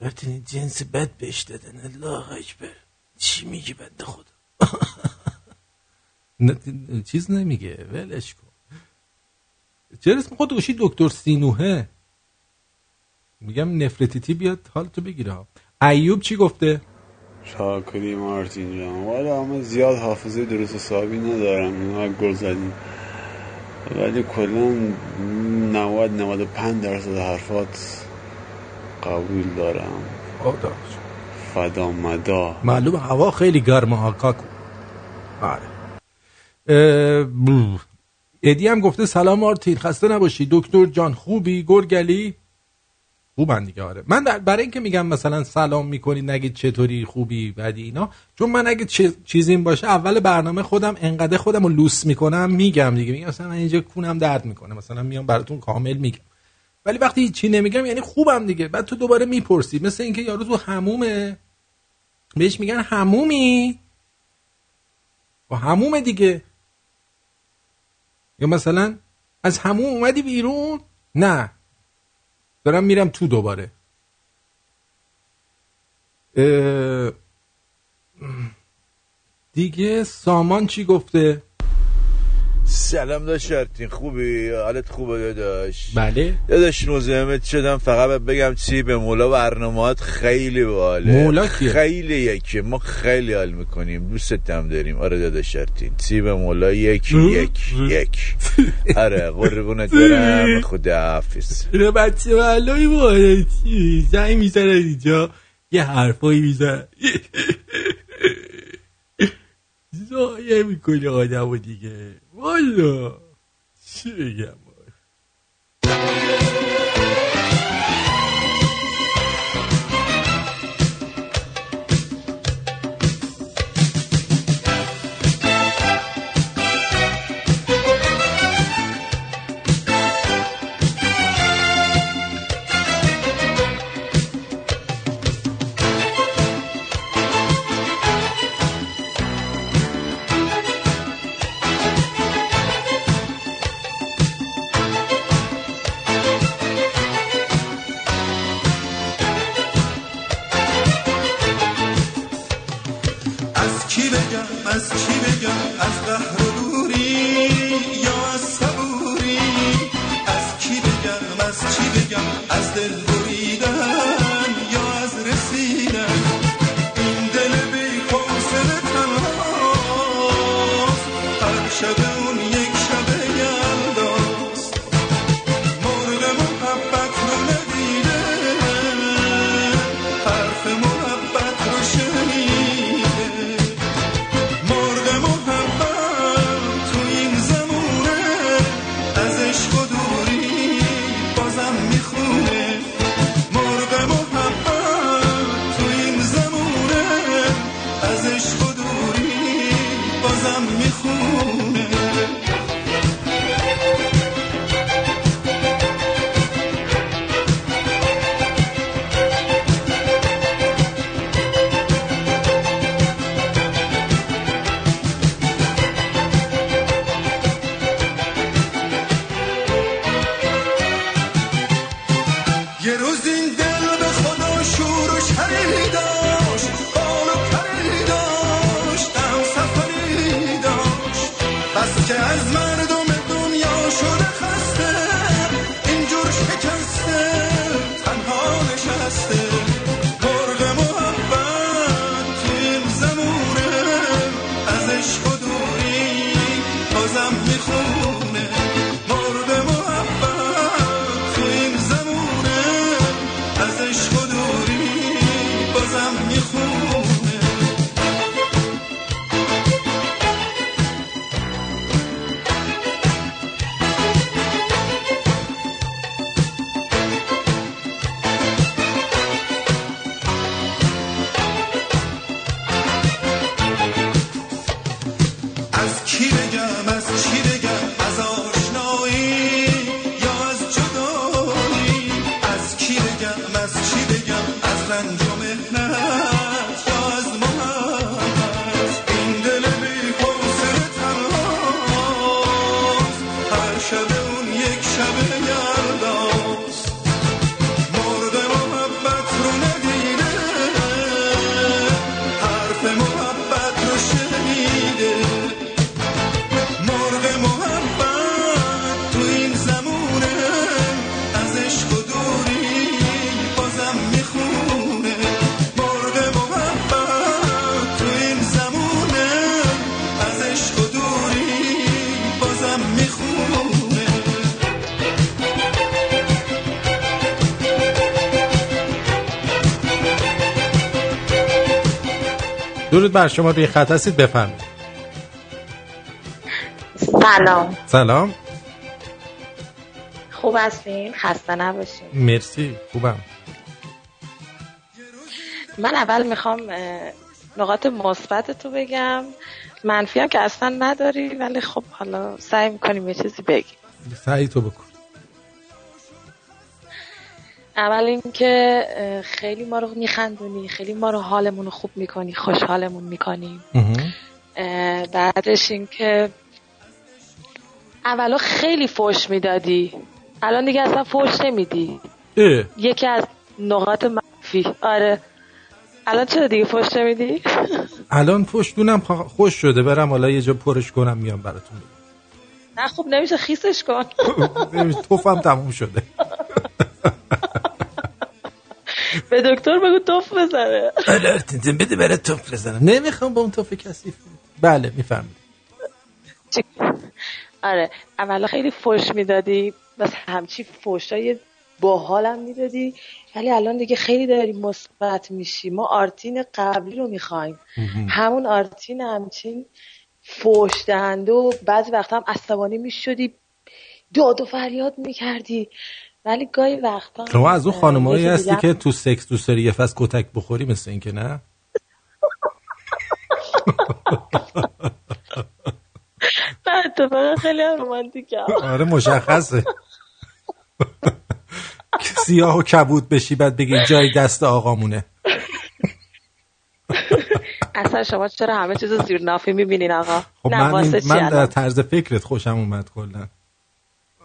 رفتین جنس بد بهش دادن الله اکبر. چی میگی بنده خدا؟ (laughs) چیز نمیگه. ولش کن. چرا اسم خود گوشی دکتر سینوهه؟ میگم نفرتیتی بیاد حالتو بگیره ها. ایوب چی گفته؟ شاکری مارتین جان. ولی همه زیاد حافظه درست حسابی ندارم اینا گل زدیم ولی کلا 90 95 درصد حرفات قبول دارم. خدا فدا مدا. معلوم هوا خیلی گرمه ها کاکو آره. ادی هم گفته سلام آرتین خسته نباشی. دکتر جان خوبی؟ گرگلی؟ خوبن دیگه آره. من برای اینکه میگم مثلا سلام می‌کنید نگید چطوری خوبی بدی اینا چون من اگه چیزی باشه اول برنامه خودم انقدر خودم رو لوس می‌کنم میگم دیگه. میگم مثلا اینجا کونم درد می‌کنه مثلا میام براتون کامل میگم. ولی وقتی هیچی نمیگم یعنی خوبم دیگه. بعد تو دوباره می‌پرسی. مثل اینکه یارو تو همومه. بهش میگن همومی. و همومه دیگه. یا مثلا از هموم اومدی بیرون؟ نه. دارم میرم تو دوباره. دیگه سامان چی گفته؟ سلام داشت شرطین خوبی؟ حالت خوبه داداش؟ بله. داداش مزاحمت شدم فقط بگم چی؟ به مولا برنامهات خیلی باله. مولا کیه؟ خیلی یکه ما خیلی حال می‌کنیم. دوستت هم داریم. آره داداش شرطین. سی به مولا؟ یک یک یک. (laughs) آره قربونت برم. خدا حافظ. اینا بچه معلومی باید چی؟ زنگ می‌زنن اینجا. یه حرفایی می‌زنن (laughs) زایه می‌کنه آدم و دیگه. والا چی بگم بر شما روی خط هستید بفرمایید. سلام. سلام. خوب هستین؟ خسته نباشین. مرسی خوبم. من اول می‌خوام نقاط مثبت تو بگم. منفی هم که اصلا نداری ولی خب حالا سعی می‌کنیم یه چیزی بگیم. سعی تو بکن. اول اینکه خیلی ما رو میخندونی خیلی ما رو حالمون رو خوب می‌کنی خوشحالمون می‌کنی. بعدش اینکه اولا خیلی فوش می‌دادی. الان دیگه اصلا فوش نمیدی. یکی از نقاط منفی. آره. الان چرا دیگه فوش نمیدی؟ الان پشتونم خ- خوش شده. برم حالا یه جا پرش کنم میام براتون. نه خوب نمیشه خیسش کن. (laughs) توفم تموم شده. (laughs) به دکتر بگو توف بزنه. آره (laughs) بده برای توف بزنم. نمی‌خوام با اون توف کثیف بله می‌فهمید آره اولا خیلی فوش می‌دادی بس همچی فوشای باحالم می‌دادی. ولی الان دیگه خیلی داری مثبت میشی. ما آرتین قبلی رو می‌خوایم. همون آرتین همچین فوش دهنده و بعضی وقتا هم عصبانی می‌شدی. داد و فریاد می‌کردی. ولی گاهی وقتا شما از اون خانمایی هستی که تو سکس دوست داری یه فصل کتک بخوری مثل این که نه؟ (laughs) نه اتفاقا خیلی هم رومانتیکم آره مشخصه. (laughs) سیاه و کبود بشی بعد بگی جای دست آقامونه. (laughs) اصلا شما چرا همه چیز زیر نافی می‌بینین آقا؟ خب من, من در؟ طرز فکرت خوشم اومد کلا.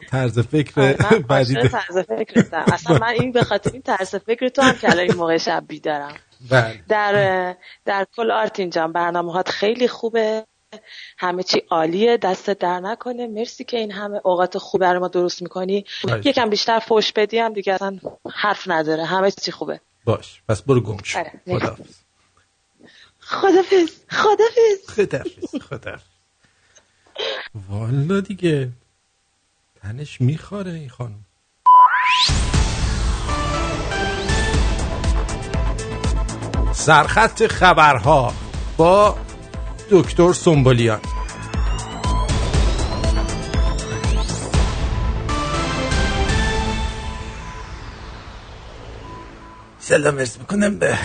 طرز فکر آره، (laughs) بدی طرز فکرتم اصلا من این به خاطر این طرز فکر تو هم که الان این موقع شب بیدارم. بله. در در کل آرتین جان برنامه هات خیلی خوبه. همه چی عالیه دست در نکنه. مرسی که این همه اوقات خوب برای ما درست می‌کنی. باش. یکم بیشتر فوش بدی هم دیگه اصلا حرف نداره. همه چی خوبه. باش. پس برو گم شو. آره، مرسی. خداحافظ. خدافز خدافز خداحافظ. خداحافظ. والا دیگه. تنش میخواره این خانم. سرخط خبرها با دکتر سنبولیان سلام ارز می‌کنم. به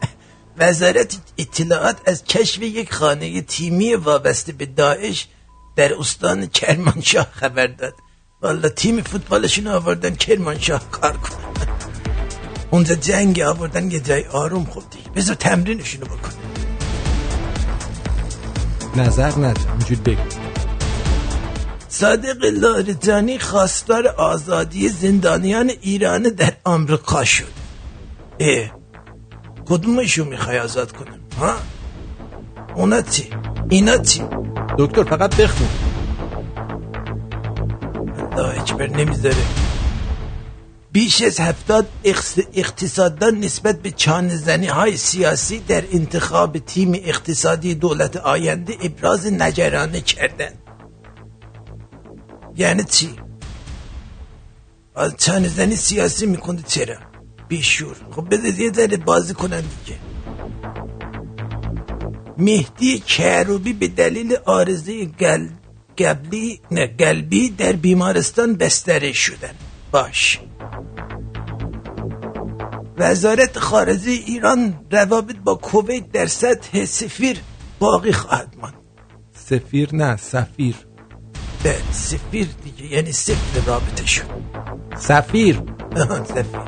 (laughs) وزارت اطلاعات از کشف یک خانه تیمی وابسته به داعش در استان کرمانشاه خبر داد. والا تیم فوتبالشون آوردن کرمانشاه کار کنن اونجا جنگ آوردن یه جای آروم خب دیگه بذار تمرینشونو بکن نظر نده اینجور بگو صادق لارجانی خواستار آزادی زندانیان ایران در آمریکا شد اه کدومشو می‌خوای آزاد کنم ها اونا چی اینا چی دکتر فقط بخون اکبر نمی‌ذاره بیش از هفتاد اقتصاددان نسبت به چانه زنی های سیاسی در انتخاب تیم اقتصادی دولت آینده ابراز نگرانه کردند یعنی چی؟ از چانه زنی سیاسی می‌کنه چرا؟ بیشور خب بده یه ذره بازی کنن دیگه مهدی کروبی به دلیل آرزه گل... گبلی نه قلبی در بیمارستان بستری شدن. باش. وزارت خارجه ایران روابط با کویت در سطح سفیر باقی خواهد ماند. سفیر نه سفیر. به سفیر دیگه یعنی صفر رابطه شد. سفیر. سفیر.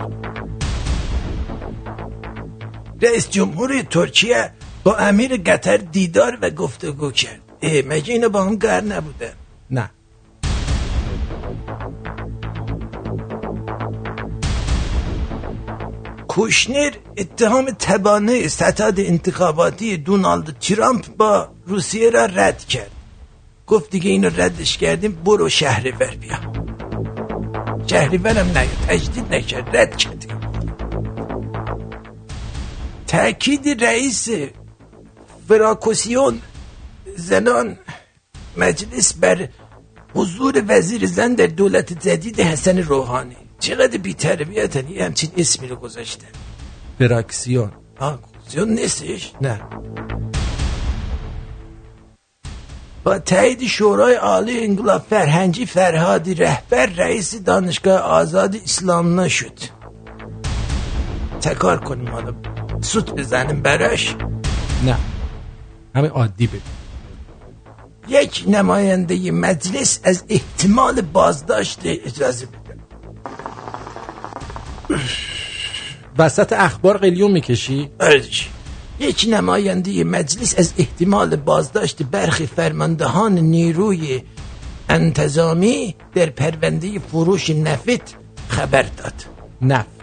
رئیس جمهور ترکیه با امیر قطر دیدار و گفتگو کرد. اه مگه اینا با هم گر نبوده نه. کوشنر اتهام تبانه ستاد انتخاباتی دونالد ترامپ با روسیه را رد کرد. گفت دیگه اینو ردش کردیم برو شهریور بیا. شهریورم نه تجدید نکرد رد کرد. تأکید رئیس فراکوسیون زنان. مجلس بر حضور وزیر زن در دولت جدید حسن روحانی. چقدر بی‌تربیتن یه همچین اسمی رو گذاشتن فراکسیون. آه کوسیون نیستش؟ نه. با تایید شورای عالی انقلاب فرهنگی فرهادی رهبر رئیس دانشگاه آزاد اسلام نشد. چکار کنیم حالا. سوت بزنیم براش. نه. همه عادی بده یک نماینده مجلس از احتمال بازداشت اجازه بده. وسط اخبار قلیون می‌کشی؟ آره یک نماینده مجلس از احتمال بازداشت برخی فرماندهان نیروی انتظامی در پرونده فروش نفت خبر داد. نفت.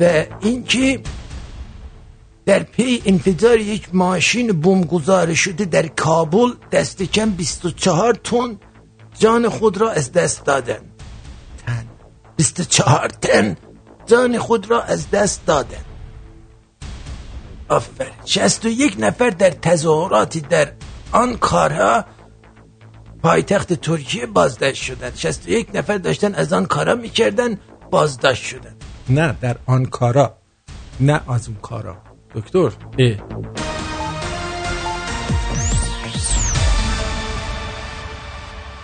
و اینکه در پی انفجار یک ماشین بوم گذاره شده در کابل دست کم 24 تن جان خود را از دست دادن. تن. 24 تن جان خود را از دست دادن. آفر 61 نفر در تظاهراتی در آن کارها پایتخت ترکیه بازداشت شدند. 61 نفر داشتن از آن کارا می‌کردن بازداشت شدن نه در آن کارا نه از اون کارا. دکتر. اه.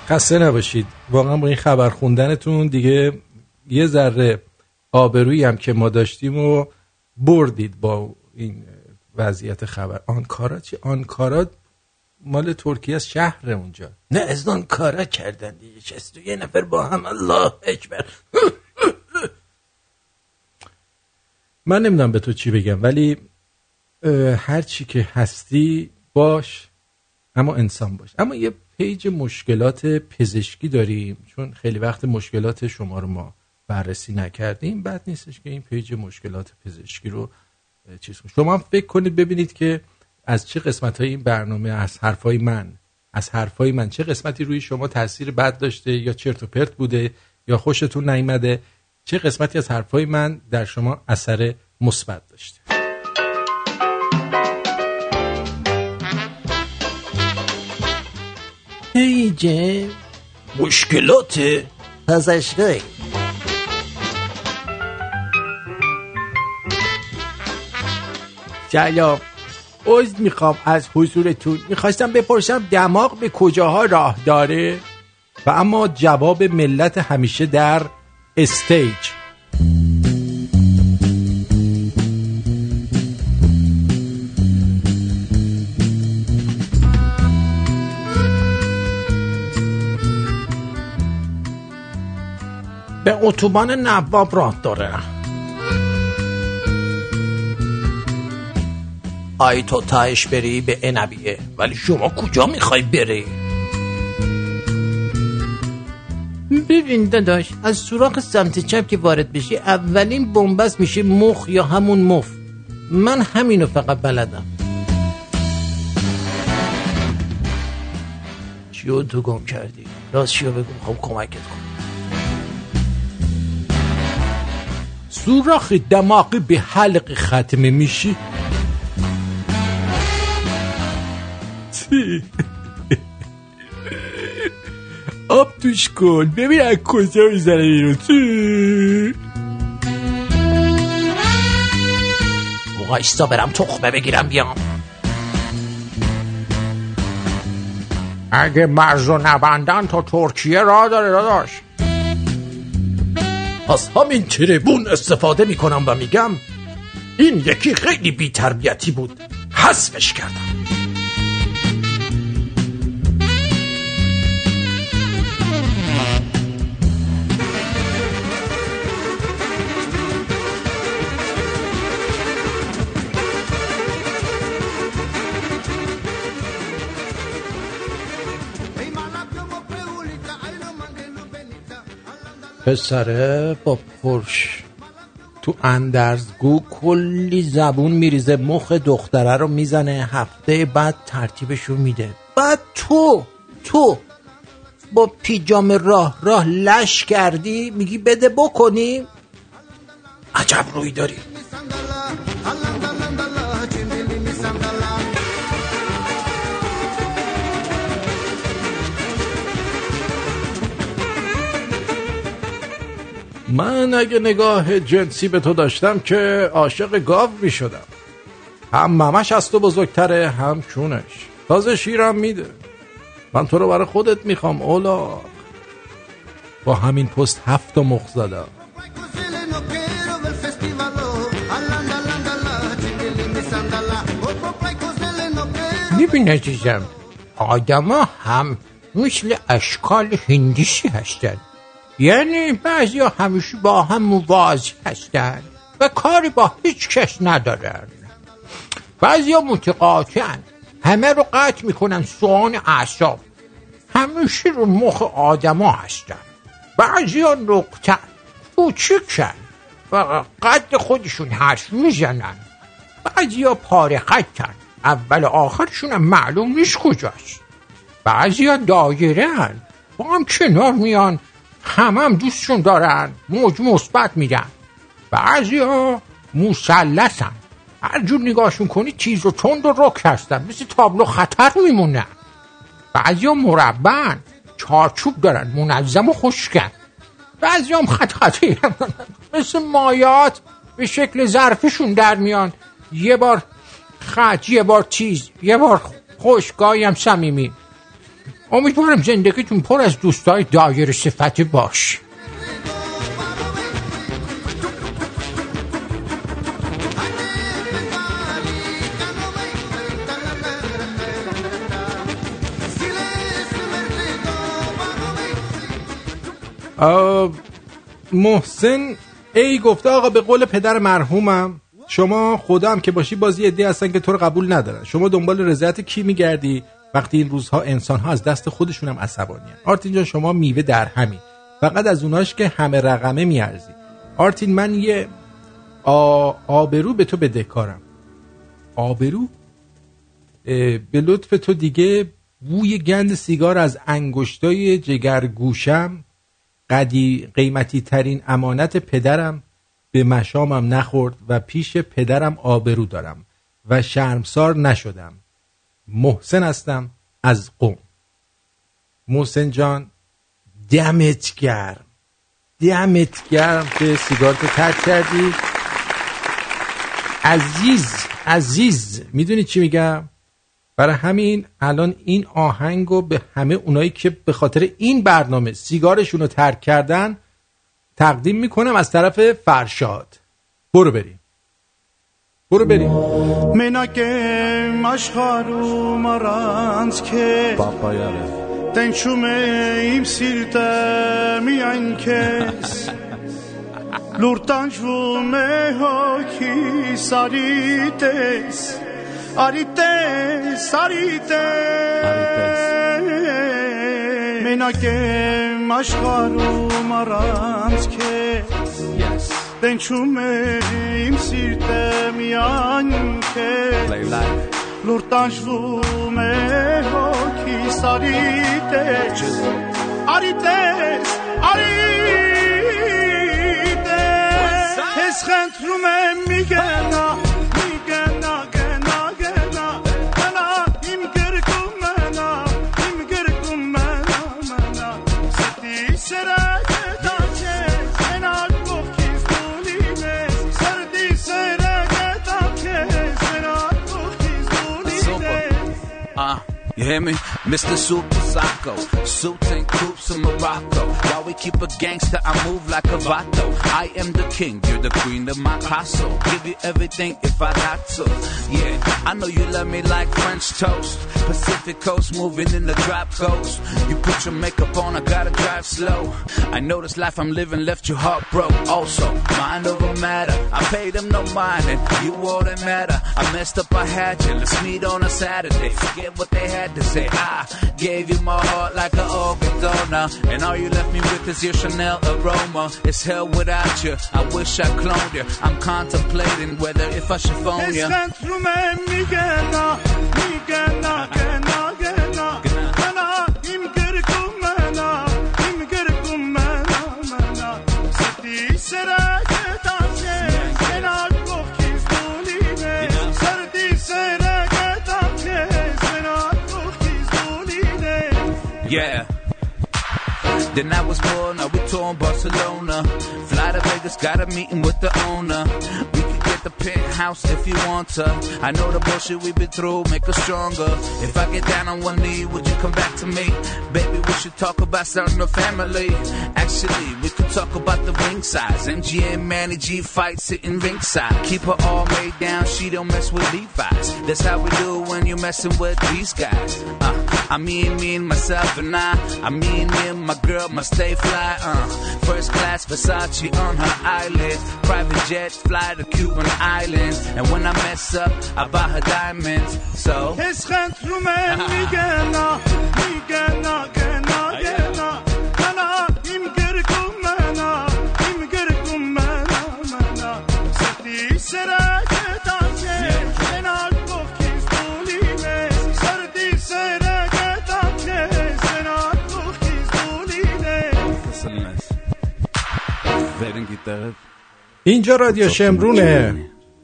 خسته نباشید. واقعا با این خبر خوندنتون دیگه یه ذره آبرویی هم که ما داشتیم و بردید با این وضعیت خبر. آنکارا چی؟ آنکارا مال ترکیه از شهر اونجا. نه از آن کارا کردن دیگه. شست یه نفر با هم الله اکبر. من نمی‌دونم به تو چی بگم ولی هر چی که هستی باش اما انسان باش. اما یه پیج مشکلات پزشکی داریم چون خیلی وقت مشکلات شما رو ما بررسی نکردیم. بد نیستش که این پیج مشکلات پزشکی رو چیز کنیم. شما فکر کنید ببینید که از چه قسمت های این برنامه از حرفای من از حرفای من چه قسمتی روی شما تاثیر بد داشته یا چرت و پرت بوده یا خوشتون نیامده چه قسمتی از حرفای من در شما اثر مثبت داشته. پیج مشکلات پزشکی. سلام عذر می‌خوام از حضورتون. می‌خواستم بپرسم دماغ به کجاها راه داره؟ و اما جواب ملت همیشه در stage. به اتوبان نواب راه داره. آی تو تایش بری به انبیه. ولی شما کجا می‌خوای بری؟ ببین داداش از سوراخ سمت چپ که وارد بشی اولین بنبست میشه مخ یا همون مف. من همینو فقط بلدم. چیو تو گم کردی؟ راست چیو بگم خب کمکت کن سوراخ دماغی به حلق ختمه میشی؟ (laughs) آب توش کن. ببین از کجا می‌زنه بیرون. وایستا برم تخمه بگیرم بیام. اگه مرز و نبندن تا ترکیه را داره داداش. از همین تریبون استفاده می‌کنم و میگم این یکی خیلی بیتربیتی بود. حذفش کردم. پسره با پرش. تو اندرزگو کلی زبون میریزه مخ دختره رو می‌زنه هفته بعد ترتیبشو میده. بعد تو تو با پیجام راه راه لش کردی میگی بده بکنیم. عجب روی داری. من اگه نگاه جنسی به تو داشتم که عاشق گاو می شدم. هم ممش از تو بزرگتره هم چونش. تازه شیرم میده. من تو رو برای خودت می‌خوام اولا با همین پست هفت تا مخ زدم. میبین عزیزم آدما هم مثل اشکال هندیسی هستن. یعنی بعضی همیشه با هم موازی هستن و کاری با هیچ کس ندارن. بعضی متقاطعن. همه رو قطع می‌کنن سوان اعصاب. همیشه رو مخ آدما هستن. بعضی ها نقطن کوچکن و قد خودشون حرف می‌زنن. بعضی ها پاره خطن اول آخرشون هم معلوم نیست کجاست. بعضی ها دایره هن. با هم کنار میان هم هم دوستشون دارن. موج مثبت میدن بعضی ها مسلسن. هر جور نگاهشون کنی تیز و تند و رک هستن. مثل تابلو خطر میمونن. بعضی ها مربن چارچوب دارن. منظم و خوشکن بعضی هم خط خطی (laughs) مثل مایات به شکل ظرفشون در میان. یه بار خط یه بار تیز یه بار خوشگاهی هم سمیمی امیدوارم زندگیتون پر از دوستای دایر صفتی باش. محسن ای گفته آقا به قول پدر مرحومم شما خودم که باشی بازی عده هستن که تو رو قبول ندارن. شما دنبال رضایت کی میگردی؟ وقتی این روزها انسان ها از دست خودشون هم عصبانی آرتین جان شما میوه در همین. فقط از اوناش که همه رقمه میارزی آرتین من یه آ... آبرو به تو بدهکارم آبرو؟ به لطف تو دیگه بوی گند سیگار از انگشتای جگرگوشم قدی قیمتی ترین امانت پدرم به مشامم نخورد و پیش پدرم آبرو دارم و شرمسار نشدم. محسن هستم از قوم. محسن جان دمت گرم. دمت گرم که سیگار تو ترک کردی. عزیز عزیز می‌دونی چی میگم؟ برای همین الان این آهنگو به همه اونایی که به خاطر این برنامه سیگارشون رو ترک کردن تقدیم می‌کنم از طرف فرشاد. برو بریم. Որը բերի։ Մենակ եմ աշխարհում առանց քեզ։ Պապայարը։ Տենչում է իմ սիրտը միայն քեզ։ (laughs) Լուր տանջվում է հոգիս արիտես։ Արիտես, արիտես։ Մենակ եմ աշխարհում առանց քեզ։ Den çumim sirtem yanke Lurtanj vume hoki sarites Arites, arites Hes khentrume migena you hear me? Mr. Super Psycho, suits and coops in Morocco. While we keep a gangster, I move like a vato. I am the king, you're the queen of my castle. Give you everything if I got to. Yeah, I know you love me like French toast. Pacific coast, moving in the drop coast. You put your makeup on, I gotta drive slow. I know this life I'm living left you heartbroken. Also, mind over matter. I paid them no mind, and you all that matter. I messed up, I had you. Let's meet on a Saturday. Forget what they had to say. I gave you my heart like an organ donor, and all you left me with is your Chanel aroma. It's hell without you. I wish I cloned you. I'm contemplating whether if I should phone you. Yeah. Then I was born, we tour in Barcelona. Fly to Vegas, got a meeting with the owner. The penthouse if you want to. I know the bullshit we've been through make us stronger. If I get down on one knee, would you come back to me? Baby, we should talk about starting a family. Actually, we could talk about the ring size. MG and Manny G fight sitting ringside. Keep her all made down, she don't mess with Levi's. That's how we do when you're messing with these guys. Uh, I mean, me and myself and I. I mean, me and my girl must stay fly. Uh, first class Versace on her eyelid. Private jet fly to Cuban islands. And when I mess up, I buy her diamonds. So. عشقت رو من میگه نه میگه نه گه نه گه نه منا این گرگو منا این گرگو منا منا سردی سرک تاکه سنال گفتیز دولینه سردی سرک تاکه سنال گفتیز دولینه بریم گیتاره اینجا رادیو شمرونه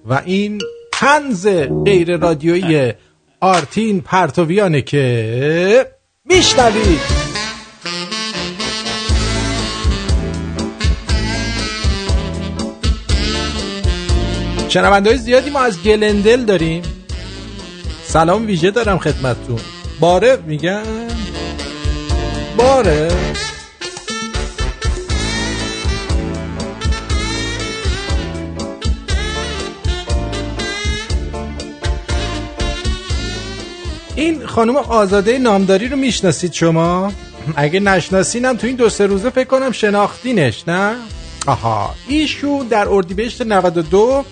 و این تنز غیر رادیویی آرتین پرتویانه که میشنوید. شنونده زیادی ما از گلندل داریم. سلام ویژه دارم خدمتتون. باره میگن باره. این خانم آزاده نامداری رو می‌شناسید شما؟ اگه نشناسینم تو این دو سه روزه فکر کنم شناختینش نه؟ آها. ایشون در اردیبهشت 92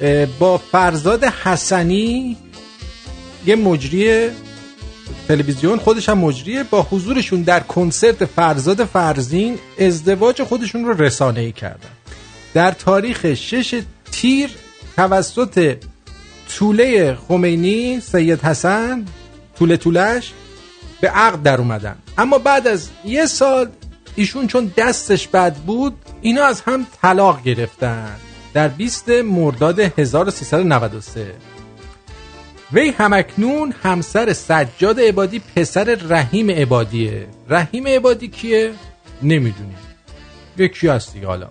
اه، با فرزاد حسنی یه مجری تلویزیون خودش هم مجریه با حضورشون در کنسرت فرزاد فرزین ازدواج خودشون رو رسانه ای کردن. در تاریخ 6 تیر توسط طوله خمینی سید حسن طوله طولش به عقد در اومدن. اما بعد از یه سال ایشون چون دستش بد بود اینا از هم طلاق گرفتن در 20 مرداد 1393 وی همکنون همسر سجاد عبادی پسر رحیم عبادیه. رحیم عبادی کیه؟ نمی‌دونیم. یکی هست دیگه حالا.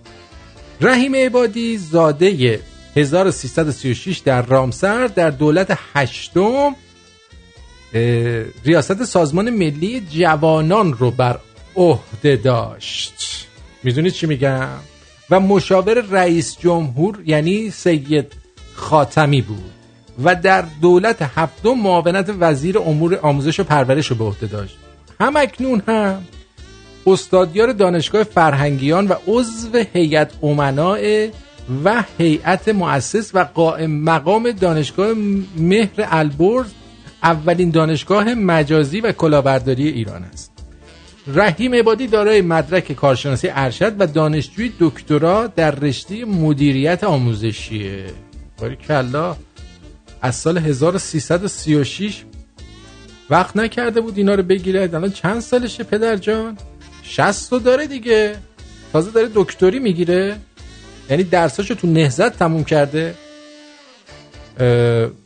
رحیم عبادی زاده 1336 در رامسر در دولت هشتم ریاست سازمان ملی جوانان رو بر عهده داشت. می‌دونید چی میگم؟ و مشاور رئیس جمهور یعنی سید خاتمی بود و در دولت هفتم معاونت وزیر امور آموزش و پرورش رو به عهده داشت. هم اکنون هم استادیار دانشگاه فرهنگیان و عضو هیئت امناء و هیئت مؤسس و قائم مقام دانشگاه مهر البرز اولین دانشگاه مجازی و کلاهبرداری ایران است. رحیم عبادی دارای مدرک کارشناسی ارشد و دانشجوی دکترا در رشته مدیریت آموزشیه. کلا از سال 1336 وقت نکرده بود اینا رو بگیره الان چند سالشه پدر جان؟ 60 رو داره دیگه. تازه داره دکتری می‌گیره. یعنی درساشو تو نهزت تموم کرده.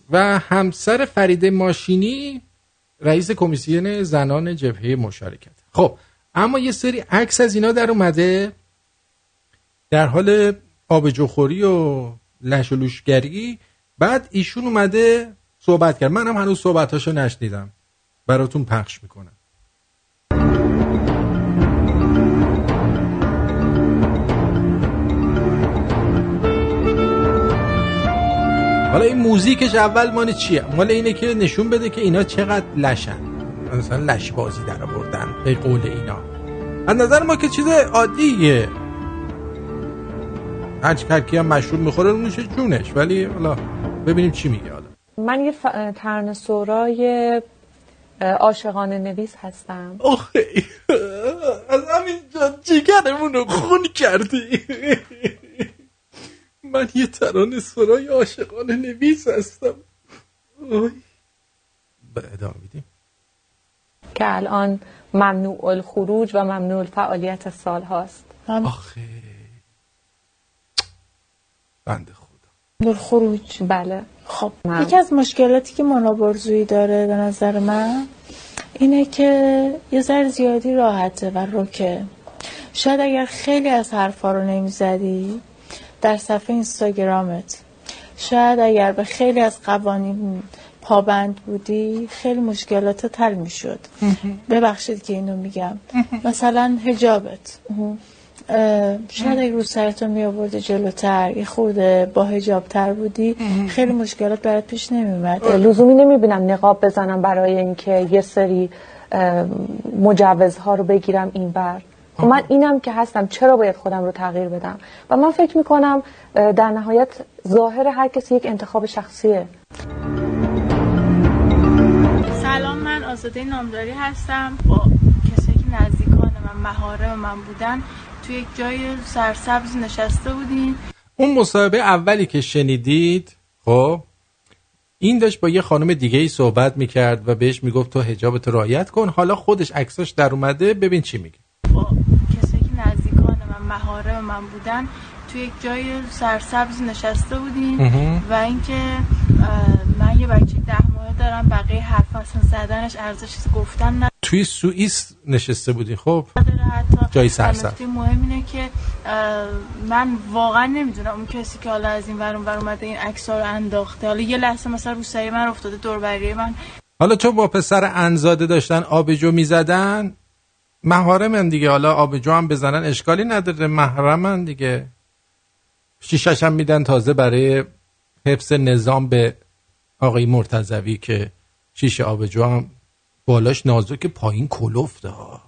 و همسر فریده ماشینی رئیس کمیسیون زنان جبهه مشارکت. خب اما یه سری عکس از اینا در اومده در حال آبجوخوری و لش و لوشگری. بعد ایشون اومده صحبت کرد. منم هنوز صحبتاشو نشنیدم. براتون پخش می‌کنم. حالا این موزیکش اول مال چیه؟ مال اینه که نشون بده که اینا چقدر لشن. مثلا لش بازی در آوردن به قول اینا. از نظر ما که چیز عادیه. هر هر کی هم مشروب می‌خوره نوش جونش. ولی حالا ببینیم چی میگه حالا من یه ف... ترن سورای عاشقانه نویس هستم. آخه از همین جگرمون رو خون کردی. من یه ترانه سرای عاشقانه نویس هستم. آی. به ادامه میدیم. که الان ممنوع الخروج و ممنوع الفعالیت سال هاست. آخه. بنده نور خروج بله. خب من. یکی از مشکلاتی که منابرزویی داره به نظر من اینه که یه ذره زیادی راحته و روکه. شاید اگر خیلی از حرفا رو نمی‌زدی در صفحه اینستاگرامت. شاید اگر به خیلی از قوانین پابند بودی خیلی مشکلات حل می‌شد. ببخشید که اینو میگم. مثلا هجابت شاید اگه رو سرتو می آوردی جلوتر یه خورده با هجاب تر بودی خیلی مشکلات برات پیش نمیومد لزومی نمی‌بینم نقاب بزنم برای اینکه یه سری مجوزها رو بگیرم این بر من اینم که هستم چرا باید خودم رو تغییر بدم؟ و من فکر می‌کنم در نهایت ظاهر هر کسی یک انتخاب شخصیه. سلام من آزاده نامداری هستم. با کسایی که نزدیکان من مهارم من بودن توی یک جای سرسبز نشسته بودیم. اون مصاحبه اولی که شنیدید خب این داشت با یه خانم دیگه ای صحبت می‌کرد و بهش می‌گفت تو حجابت رعایت کن. حالا خودش عکساش در اومده ببین چی میگه با کسایی که نزدیکان من من بودن توی یک جای سرسبز نشسته بودیم. و اینکه من یه بچه ده ماه دارم بقیه حرف اصلا زدنش ارزش گفتن نداره. توی سوئیس نشسته بودی خب؟ حتی جای سرسبز. نکته مهم اینه که من واقعا نمی‌دونم اون کسی که حالا از این ور اون ور اومده این عکس رو انداخته. حالا یه لحظه مثلا رو سری من افتاده دور من. حالا چون با پسر انزاده داشتن آبجو می‌زدن؟ محارمن دیگه. حالا آبجو هم بزنن اشکالی نداره. محرمن دیگه. شیشش هم میدن تازه برای حفظ نظام به آقای مرتضوی که شیشه آبجو هم بالاش نازک پایین ها.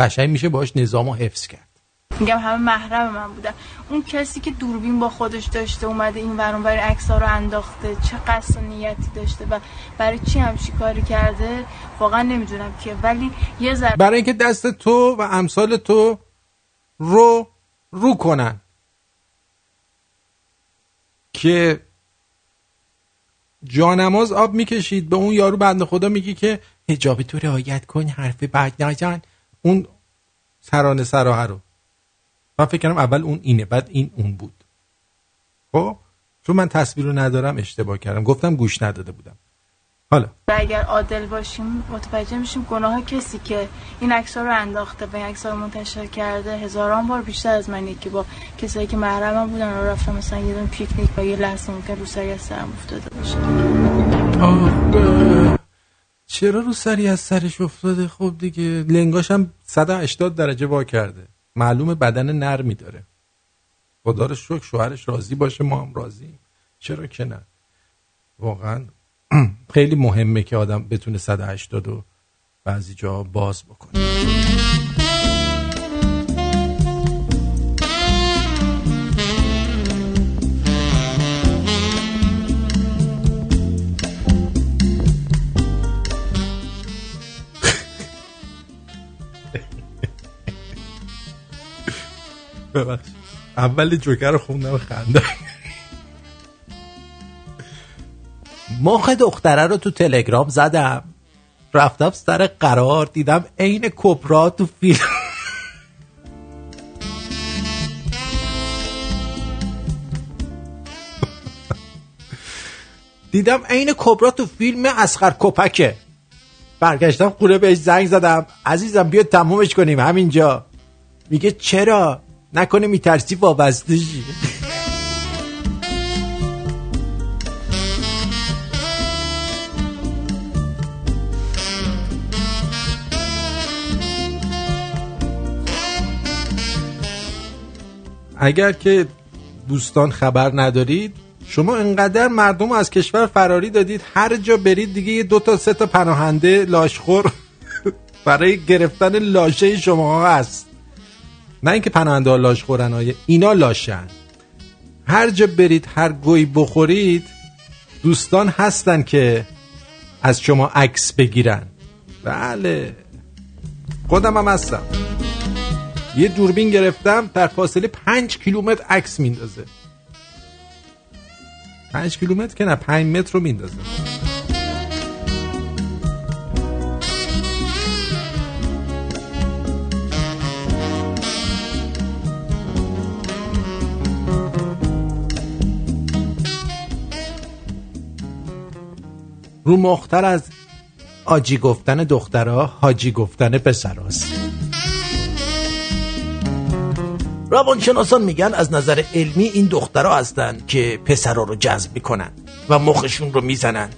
قشنگ میشه باش نظام رو حفظ کرد. میگم همه محرم من بودن اون کسی که دوربین با خودش داشته اومده این ور اون ور عکس رو انداخته چه قصد نیتی داشته و برای چی همچی کاری کرده؟ واقعا نمی‌دونم که. ولی یه ذره برای اینکه دست تو و امثال تو رو رو کنن. که جانماز آب می‌کشید. به اون یارو بنده خدا میگی که حجاب تو رعایت کن حرف بد نزن. اون سرانه سراحه رو. من فکر کردم اول اون اینه بعد این اون بود. خب؟ چون من تصویر رو ندارم اشتباه کردم. گفتم گوش نداده بودم. حالا. و اگر عادل باشیم متوجه میشیم گناه کسی که این عکس رو انداخته و این عکس رو منتشر کرده هزاران بار بیشتر از منی که با کسایی که محرمم بودن رو رفتم مثلا یه دون پیکنیک و یه لحظه ممکن رو سری از سرم افتاده باشه. آه، چرا رو سری از سرش افتاده؟ خب دیگه لنگاش هم 180 درجه وا کرده. معلوم بدن نرمی داره. خدا رو شکر شوهرش راضی باشه ما هم راضی. چرا که نه؟ واقعا (clears throat) خیلی مهمه که آدم بتونه 180 و بعضی جا باز بکنه. ببخش اول جوکر رو خوندم خنده مخ دختره رو تو تلگرام زدم. رفتم سر قرار دیدم عین کبرا تو فیلم. دیدم عین کبرا تو فیلم اسخر کپکه. برگشتم خونه بهش زنگ زدم. عزیزم بیا تمومش کنیم. همینجا. میگه چرا؟ نکنه میترسی وابسته شی. اگر که دوستان خبر ندارید شما انقدر مردم از کشور فراری دادید هر جا برید دیگه یه دو تا سه تا پناهنده لاشخور (laughs) برای گرفتن لاشه شما هست. نه اینکه پناهنده ها لاش خورن اینا لاشن. هر جا برید هر گوی بخورید دوستان هستن که از شما عکس بگیرن. بله. خودم هم هستم. یه دوربین گرفتم در فاصله پنج کیلومتر عکس میندازه. پنج کیلومتر که نه پنج متر رو میندازه. رو مختر از آجی گفتن دخترها حاجی گفتن پسراست. روانشناسان میگن از نظر علمی این دخترها هستن که پسرها رو جذب می‌کنن و مخشون رو می‌زنن.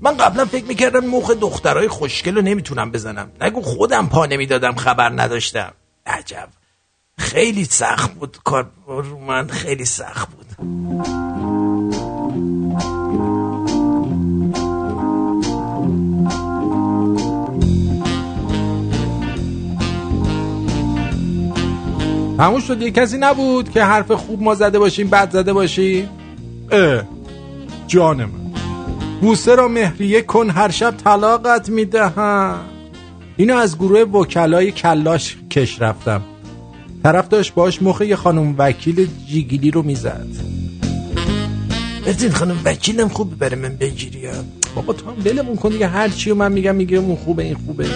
من قبلا فکر می‌کردم مخ دخترای خوشگل رو نمی‌تونم بزنم. نگو خودم پا نمی‌دادم خبر نداشتم. عجب. خیلی سخت بود کار رو من خیلی سخت بود. همون شد یه کسی نبود که حرف خوب ما زده باشیم بد زده باشیم؟ اه جان من بوسه را مهریه کن هر شب طلاقت می‌دهم. اینو از گروه وکلای کلاش کش رفتم. طرف داشت باش مخ یه خانم وکیل جیگیلی رو می‌زد. بزین خانم وکیلم خوب بره من بگیری ها. بابا تو هم دلمون کن دیگه هر چی من میگم میگه اون خوبه این خوبه.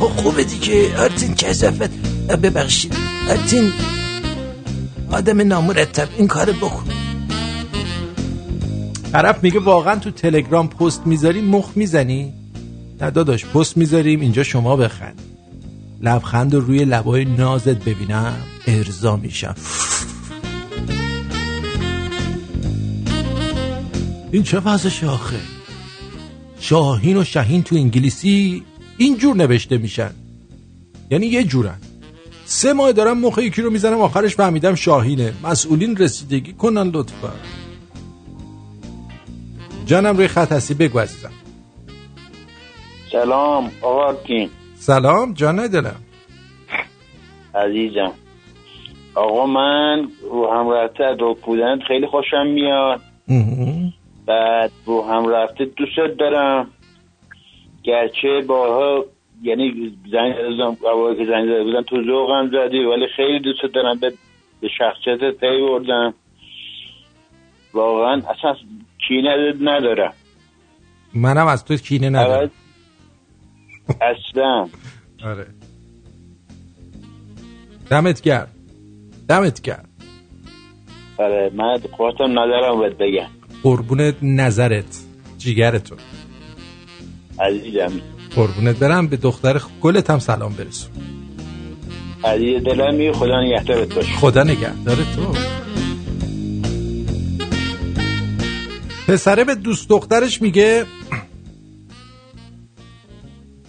خب خوبه دیگه. آرتین کسافت ببخشید. آرتین آدم نامرتب این کار بکن. طرف میگه واقعا تو تلگرام پست می‌ذاری مخ می‌زنی؟ نه داداش پست می‌ذاریم اینجا شما بخند. لبخند رو روی لبای نازت ببینم ارضا میشم. این چه وضعشه آخه؟ شاهین و شهین تو انگلیسی اینجور نوشته میشن. یعنی یه جورن. سه ماه دارم مخ یکی رو می‌زنم آخرش فهمیدم شاهینه. مسئولین رسیدگی کنن لطفا. جانم روی خط هستی بگو عزیزم. سلام آقا آرتین سلام جان دلم. عزیزم. آقا من رو هم رفته دو بودن خیلی خوشم میاد. بعد رو هم رفته دوست دارم. گرچه باها یعنی زنگ زدم که زنگ زده بودم تو ذوقم زدی ولی خیلی دوست دارم به به شخصیت پی بردم. واقعا اصلا کینه ندارم. منم از تو کینه ندارم. اصلا. آره. دمت گرم. دمت گرم. آره من خواستم نظرم بهت بگم. قربونت نظرت جیگرتو. عزیزم. قربونت برم به دختر گلت هم سلام برسون. عزیز دلمی خدا نگهدارت باشه. خدا نگهدار تو. پسره به دوست دخترش میگه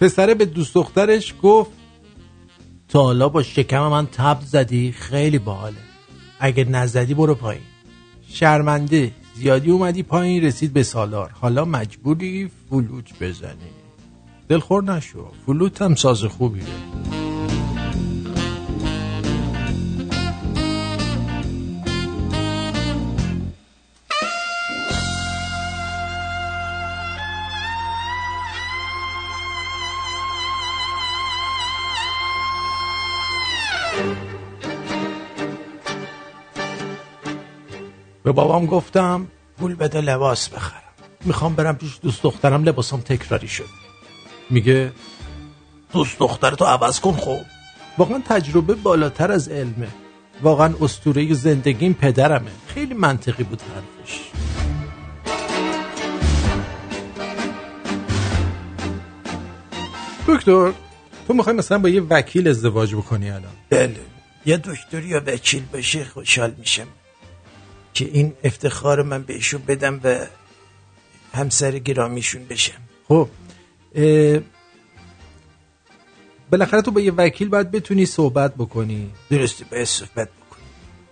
پسره به دوست دخترش گفت تا حالا با شکم من تب زدی خیلی باحاله. اگه نزدی برو پایین. شرمنده زیادی اومدی پایین رسید به سالار. حالا مجبوری فلوت بزنی. دلخور نشو. فلوت هم ساز خوبیه. به بابام گفتم پول بده لباس بخرم. می‌خوام برم پیش دوست دخترم لباسم تکراری شد. میگه دوست دخترتو عوض کن خب. واقعا تجربه بالاتر از علمه. واقعا استوره زندگیم پدرمه. خیلی منطقی بود حرفش. دکتر تو می‌خوای مثلا با یه وکیل ازدواج بکنی الان؟ بله. یه دکتر یا وکیل بشه خوشحال میشم. که این افتخار من بهشون بدم و همسر گرامیشون بشم. خب. بالاخره تو با یه وکیل باید بتونی صحبت بکنی. درسته باید صحبت بکنی.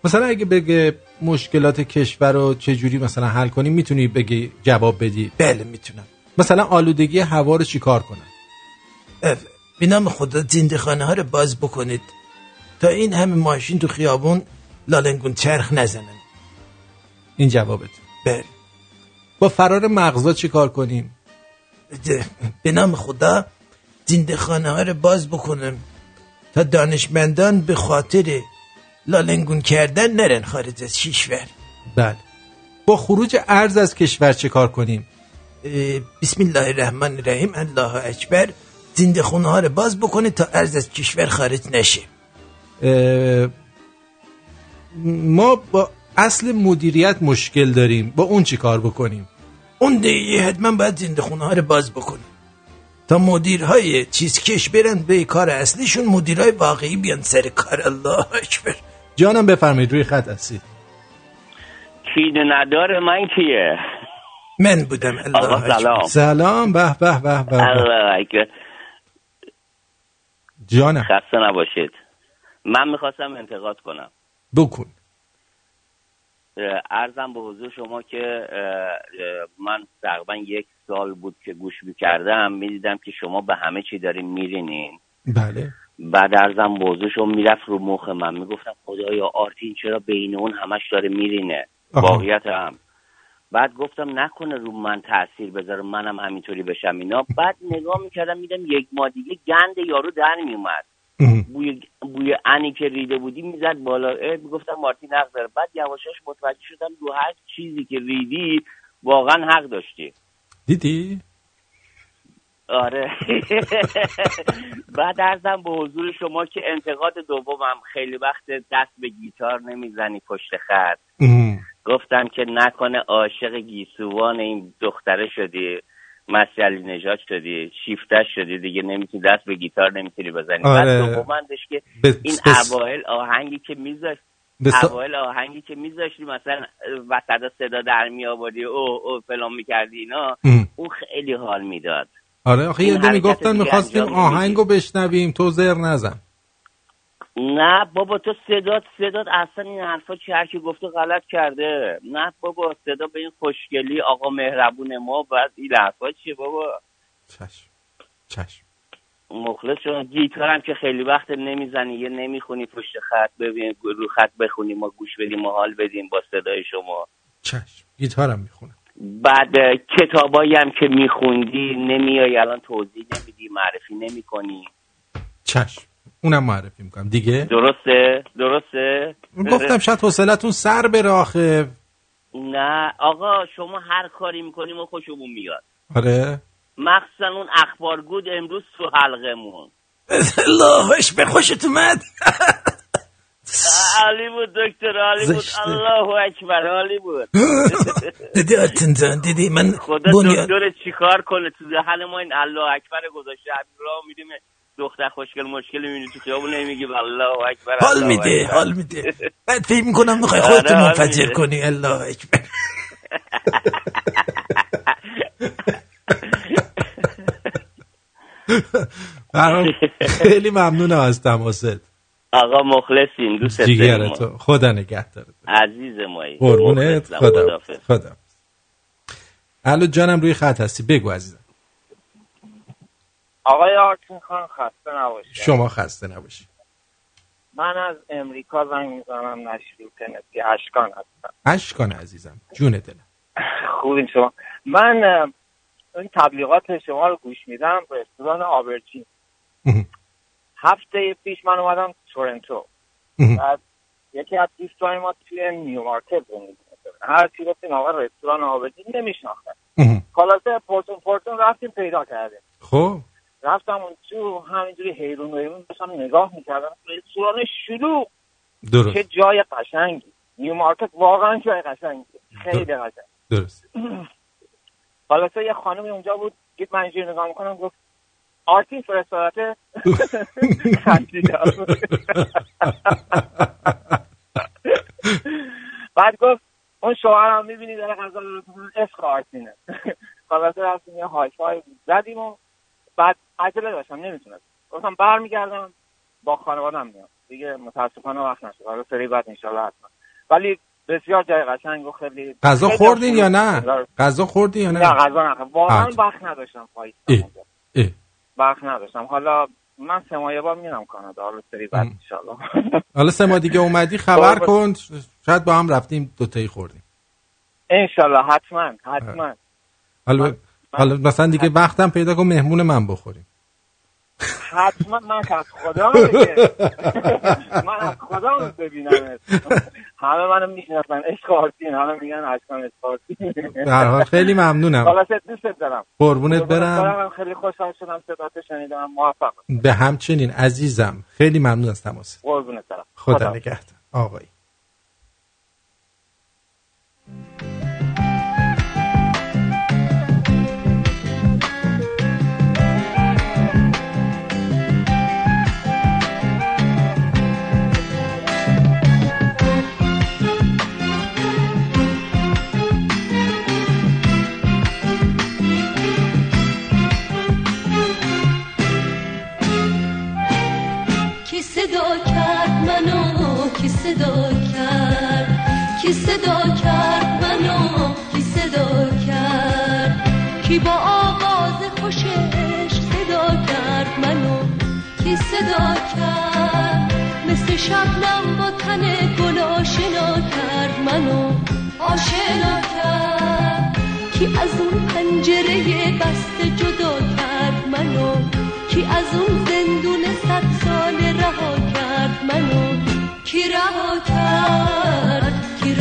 مثلا اگه بگه مشکلات کشور رو چجوری مثلا حل کنی می‌تونی بگی جواب بدی؟ بله می‌تونم. مثلا آلودگی هوا رو چیکار کنن به نام خدا زنده خانه ها رو باز بکنید. تا این همه ماشین تو خیابون لالنگون چرخ نزنن. این جوابت. بله. با فرار مغزا چیکار کنیم؟ به نام خدا زنده خانه ها رو باز بکنم تا دانشمندان به خاطر لالنگون کردن نرن خارج از کشور. بله. با خروج ارز از کشور چیکار کنیم؟ اه، بسم الله الرحمن الرحیم الله اکبر زنده خونه ها رو باز بکنه تا ارز از کشور خارج نشه. ما با اصل مدیریت مشکل داریم. با اون چیکار بکنیم؟ اون دیگه حتما باید زنده خونه ها رو باز بکنه. تا مدیرهای چیز کش برن به کار اصلیشون مدیرهای واقعی بیان سر کار. الله اکبر. جانم بفرمایید روی خط هستید کینه نداره من کیه؟ من بودم آقا الله سلام. سلام به به به به به. الله اکبر. جانم. خسته نباشید. من می‌خواستم انتقاد کنم. بکن. اه، عرضم به حضور شما که من تقریبا یک سال بود که گوش می‌کردم. می‌دیدم که شما به همه چی دارین میرینین. بله. بعد ارزم به حضور شما می‌رفت رو مخ من. می‌گفتم خدایا آرتین چرا بین اون همش داره میرینه. واقعیت هم. بعد گفتم نکنه رو من تاثیر بذاره منم همینطوری بشم اینا. بعد نگاه می‌کردم میدم یک ماه دیگه گند یارو در میومد بوی بوی انی که ریده بودی می‌زد بالا. می‌گفتم مارتین حق داره. بعد یواشاش متوجه شدم رو هر چیزی که ریدی واقعا حق داشتی. دیدی؟ آره. (laughs) بعد ارزم به حضور شما که انتقاد دومم خیلی وقت دست به گیتار نمی‌زنی پشت خط. گفتم که نکنه عاشق گیسوان این دختره شدی. مسی علی نژاد شدی شیفتش شدی دیگه نمی‌تونی دست به گیتار نمی‌تونی بزنی آره. بعد دومندش که بس- این بس- اوایل آهنگی که میذاشت بس- اوایل آهنگی که میذاشتی مثلا وسط صدا در می آوردی او او فلان می‌کردی اینا. اون خیلی حال می‌داد آره آخه یه می‌گفتن دیگه می‌خواستیم. آهنگو بشنویم تو زر نزن نه بابا تو صدات صدات اصلا این حرفا چی؟ هر کی گفته غلط کرده. نه بابا صدا به این خوشگلی آقا مهربون ما بعد این حرفا چیه بابا؟ چشم چشم. مخلص شدم. گیتارم که خیلی وقت نمی‌زنی یه نمی‌خونی پشت خط ببین رو خط بخونی ما گوش بدیم و حال بدیم با صدای شما. چشم. گیتارم می‌خونم. بعد کتابایی هم که میخوندی نمیای الان توضیح نمیدی معرفی نمی‌کنی. چشم. اونم معرفی می‌کنم. دیگه؟ درسته درسته. گفتم شاید حوصلتون سر بره آخه. نه آقا شما هر کاری می‌کنی ما خوشمون میاد. آره. مخصوصا اون اخبارگود امروز تو حلقمون اللهش به خوشت اومد. عالی بود دکتر عالی بود. الله اکبر عالی بود دیدی آرتین جان دیدی؟ من خدا دکتر چیکار کنه؟ تو دهن ما این الله اکبر گذاشته همین راه میدیم دختر خوشگل مشکل می‌بینی تو خیابون نمیگی. الله اکبر حال میده. (laughs) حال میده. بعد فکر می‌کنم می‌خوای آره، خودتو حال منفجر. کنی. الله اکبر. برام خیلی ممنونم از تماست آقا مخلصیم دوست داریم تو. خدا نگهدارت عزیز مایی قربونت. خدا. خدا. الو جانم روی خط هستی. بگو عزیزم. آقای آرتین خان خسته نباشید. شما خسته نباشی من از امریکا زنگ می‌زنم نشویل تنسی. اشکان هستم. اشکان عزیزم جون دلم. خوبین شما. من این تبلیغات شما رو گوش میدم رستوران آبرچین. هفته پیش من اومدم تورنتو. بعد یکی از دوستان ما توی نیو مارکت زندگی می‌کنه. هر کی گفتیم آقا رستوران آبرچین نمیشناختن. خلاصه پرسون پرسون رفتیم پیدا کردیم. خب. رفتم اون تو همینجوری حیرون و حیرون داشتم نگاه می‌کردم رستوران شلوغ. درست. چه جای قشنگی. نیو مارکت واقعا جای قشنگی. خیلی قشنگ. درست. (clears throat) خلاصه یه خانمی اونجا بود دید من اینجوری نگاه می‌کنم گفت آرتین فرستادته. (laughs) بعد گفت اون شوهرم می‌بینی داره غذا می‌کنه، عشق آرتینه. (laughs) خلاصه رفتیم یه های فای زدیم و بعد عجله داشتم نمی‌تونست گفتم برمیگردم با خانوادم میام. دیگه متاسفانه وقت نشد. حالا سری بعد انشالله حتما. ولی بسیار جای قشنگ و خیلی غذا خوردین یا. نه؟ غذا خوردین یا نه؟ نه غذا نه واقعا. وقت نداشتم. اه. وقت نداشتم. حالا من سه ماه بار میرم کانادا. حالا سری بعد انشالله حالا سه ماه دیگه اومدی (laughs) خبر. کن. شاید با هم رفتیم دوتایی خوردیم. انشالله حتما حتما. حالا حالا مثلا دیگه وقتم پیدا کن مهمون من بخوریم. حتما من که از خدا. من از خدا ببینم همه منو می‌شناسن عشق آرتین همه میگن آرتین به هر حال خیلی ممنونم. خلاصه دوست دارم. قربونت برم. خیلی خوشحال شدم صدات شنیدم. موفق. به همچنین عزیزم خیلی ممنون از تماس. قربونت برم. خدا نگهدار. آقایی. صدا کرد منو کی صدا کرد؟ کی صدا کرد منو کی صدا کرد؟ کی با آواز خوشش صدا کرد منو؟ کی صدا کرد؟ مثل شبنم با تن گل آشنا کرد منو؟ آشنا کرد. کی از اون پنجره بسته جدا کرد منو؟ کی از اون منو کی رها کرد کی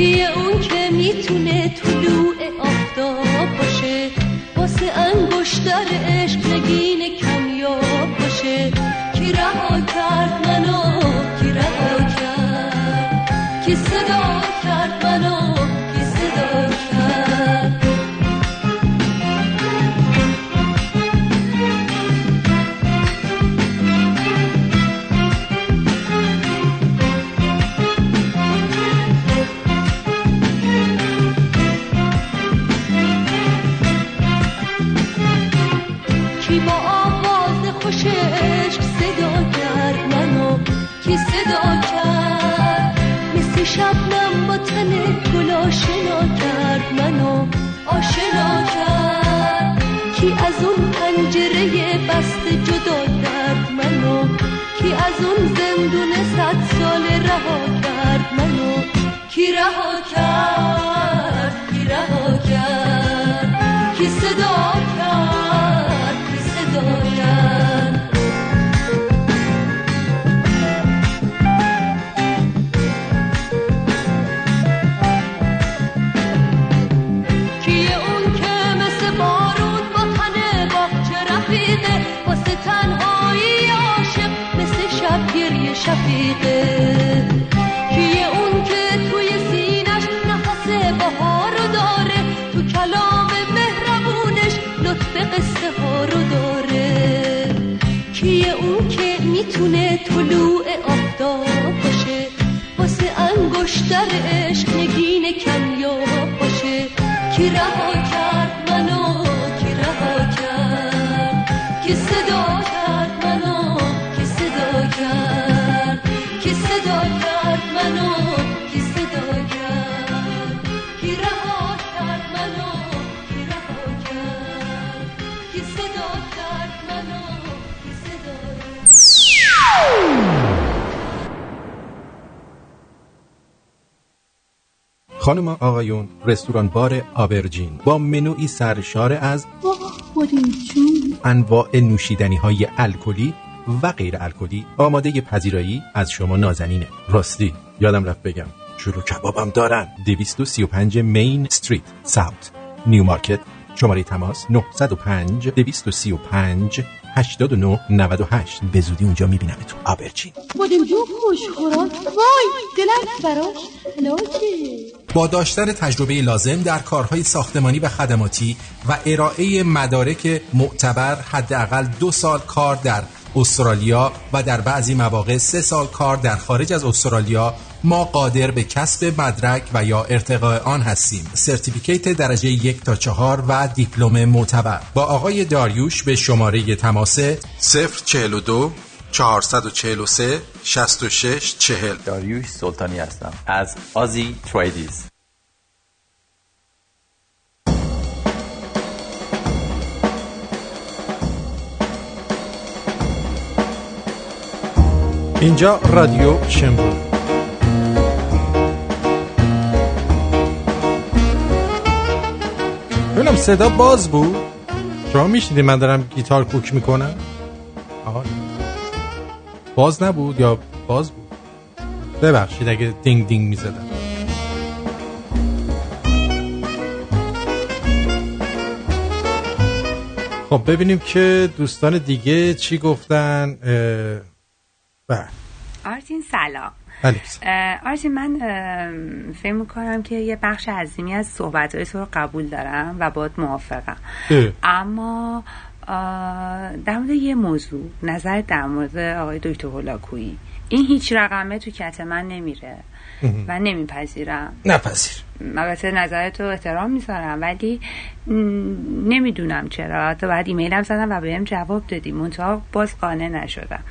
کیه اون که می‌تونه طلوع آفتاب باشه واسه انگشتر عشق نگین کمیاب باشه. کی رها کرد اون زندون صد سال رها کرد منو. کی رها کرد؟ انگشتر عشق نگین کمیاب باشه. کی رها کرد؟ خانم آقایون رستوران بار آبرجین. با منوی سرشار از انواع نوشیدنی های الکلی و غیر الکلی آماده پذیرایی از شما نازنینه. راستی یادم رفت بگم شروع کبابم دارن. 235 مین استریت ساوت. نیو مارکت شماره تماس 905 235 89 98 به زودی اونجا می‌بینم تو آبرجین بادم جو خوش خوراک وای دلم براش. لاکه با داشتن تجربه لازم در کارهای ساختمانی و خدماتی و ارائه مدارک معتبر حداقل دو سال کار در استرالیا و در بعضی مواقع سه سال کار در خارج از استرالیا ما قادر به کسب مدرک و یا ارتقاء آن هستیم. سرتیفیکیت درجه یک تا چهار و دیپلم معتبر. با آقای داریوش به شماره تماس 042 443 66 40 داریوش سلطانی هستم. از آزی تریدیز. اینجا رادیو شمرون ببینم صدا باز بود. شما میشنیدی من دارم گیتار کوک می‌کنم؟ آها باز نبود یا باز بود؟ ببخشید اگه دینگ دینگ می‌زدم. خب ببینیم که دوستان دیگه چی گفتن اه، بله. آرتین سلام. بله. آرتین من فکر می‌کنم که یه بخش عظیمی از صحبت تو رو قبول دارم و باید موافقم اه. اما در مورد یه موضوع نظر در مورد آقای دکتر هولاکویی این هیچ رقمه تو کت من نمیره و نمیپذیرم. نپذیر. البته نظر تو احترام می‌ذارم ولی نمی‌دونم چرا. تو بعد ایمیلم زدم و بهم جواب دادی. منتها باز قانع نشدم.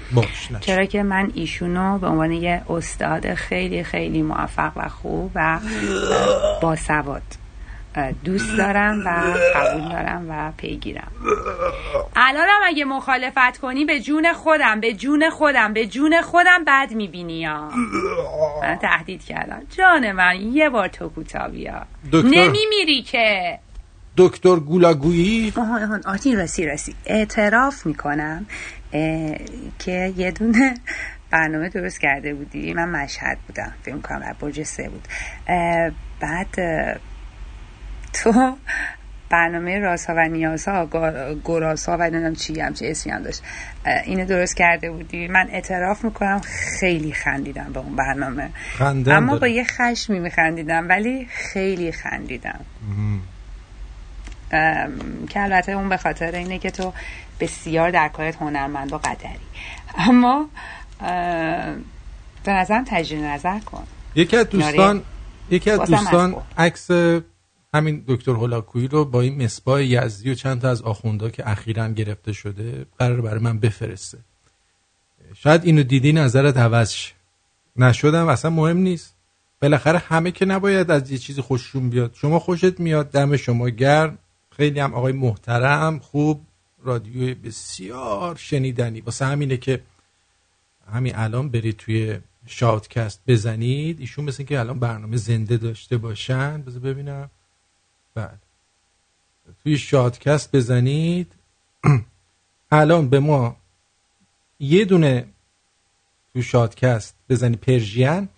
چرا که من ایشونو به عنوان یه استاد خیلی خیلی موفق و خوب و باسواد دوست دارم و قبول دارم و پیگیرم. الانم اگه مخالفت کنی به جون خودم به جون خودم به جون خودم بد می‌بینی ها. من تهدید کردم. جان من یه بار تو کوتا بیا. نمیمیری که. دکتر گولاگویی؟ آها آرتین راستی راستی اعتراف می‌کنم که یه دونه برنامه درست کرده بودی. من مشهد بودم فکر کنم برج سه بود. بعد اه، تو برنامه رازها و نیازها گرازها و نمی‌دونم چی هم چه اسمی هم داشت. اینو درست کرده بودی. من اعتراف می‌کنم خیلی خندیدم به اون برنامه. خندم اما داره. با یه خشمی میخندیدم ولی خیلی خندیدم. که البته اون به خاطر اینه که تو بسیار در کارت هنرمند و قدری. اما ام، به نظرم تجدید نظر کن. یکی از دوستان. یکی از دوستان. عکس همین دکتر هولاکویی رو با این مصباح یزدی و چند تا از آخوندا که اخیرا گرفته شده قرار برای من بفرسته. شاید اینو دیدی نظرت عوض. نشدم اصلا مهم نیست. بالاخره همه که نباید از یه چیزی خوششون بیاد. شما خوشت میاد دم شما گرم. خیلی هم آقای محترم خوب. رادیوی بسیار شنیدنی. واسه همینه که همین الان برید توی شادکست بزنید. ایشون مثل که الان برنامه زنده داشته باشن. بذار ببینم. بله. توی شادکست بزنید. (clears throat) الان به ما یه دونه تو شادکست بزنی پرژین.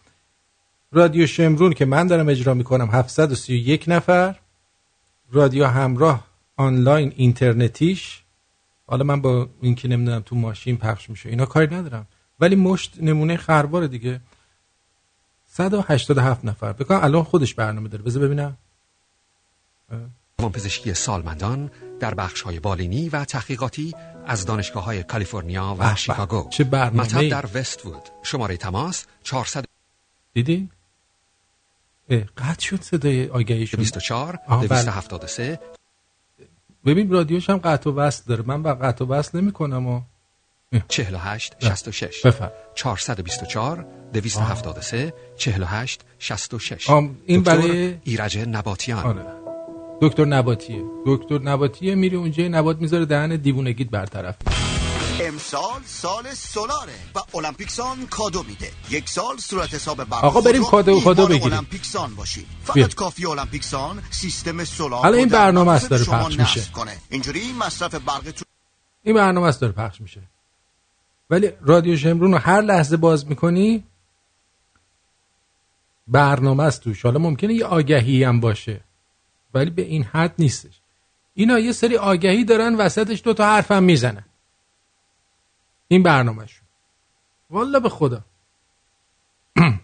رادیو شمرون که من دارم اجرا می‌کنم 731 نفر. رادیو همراه آنلاین اینترنتیش. حالا من با این که نمی‌دونم تو ماشین پخش میشه اینا کاری ندارم. ولی مشت نمونه خربار دیگه. 187 نفر. بکنم الان خودش برنامه داره. بذار ببینم. پزشکی سالمندان در بخش های بالینی و تحقیقاتی از دانشگاه های کالیفرنیا. و شیکاگو. چه برنامه‌ای. مطب در وست وود شماره تماس 400 دیدین؟ قطع شد صدای آگهیشون. 24 آها، بله. 273 ببین رادیوش هم قطع و وصل داره. من با قطع و وصل نمی کنم و 48 66 بفرم. 424 273 48 66 آم، این برای- ایرج نباتیان. آره. دکتر نباتیه دکتر نباتیه میری اونجا نبات می‌ذاره دهن دیوونگیت برطرف. امسال سال سولاره و المپیکسان کادو میده یک سال صورت حساب برق آقا بریم کادو- کادو بگیریم. المپیکسان باشید بیا. فقط کافی المپیکسان سیستم سولار حالا این برنامه است داره پخش میشه. کنه اینجوری مصرف برقتون این برنامه است داره پخش میشه ولی رادیو شمرون رو هر لحظه باز می‌کنی برنامه است توش حالا ممکنه یه آگهی هم باشه ولی به این حد نیستش. اینا یه سری آگهی دارن وسطش دو تا حرف هم می‌زنن. این برنامهشون. والا به خدا. (clears throat)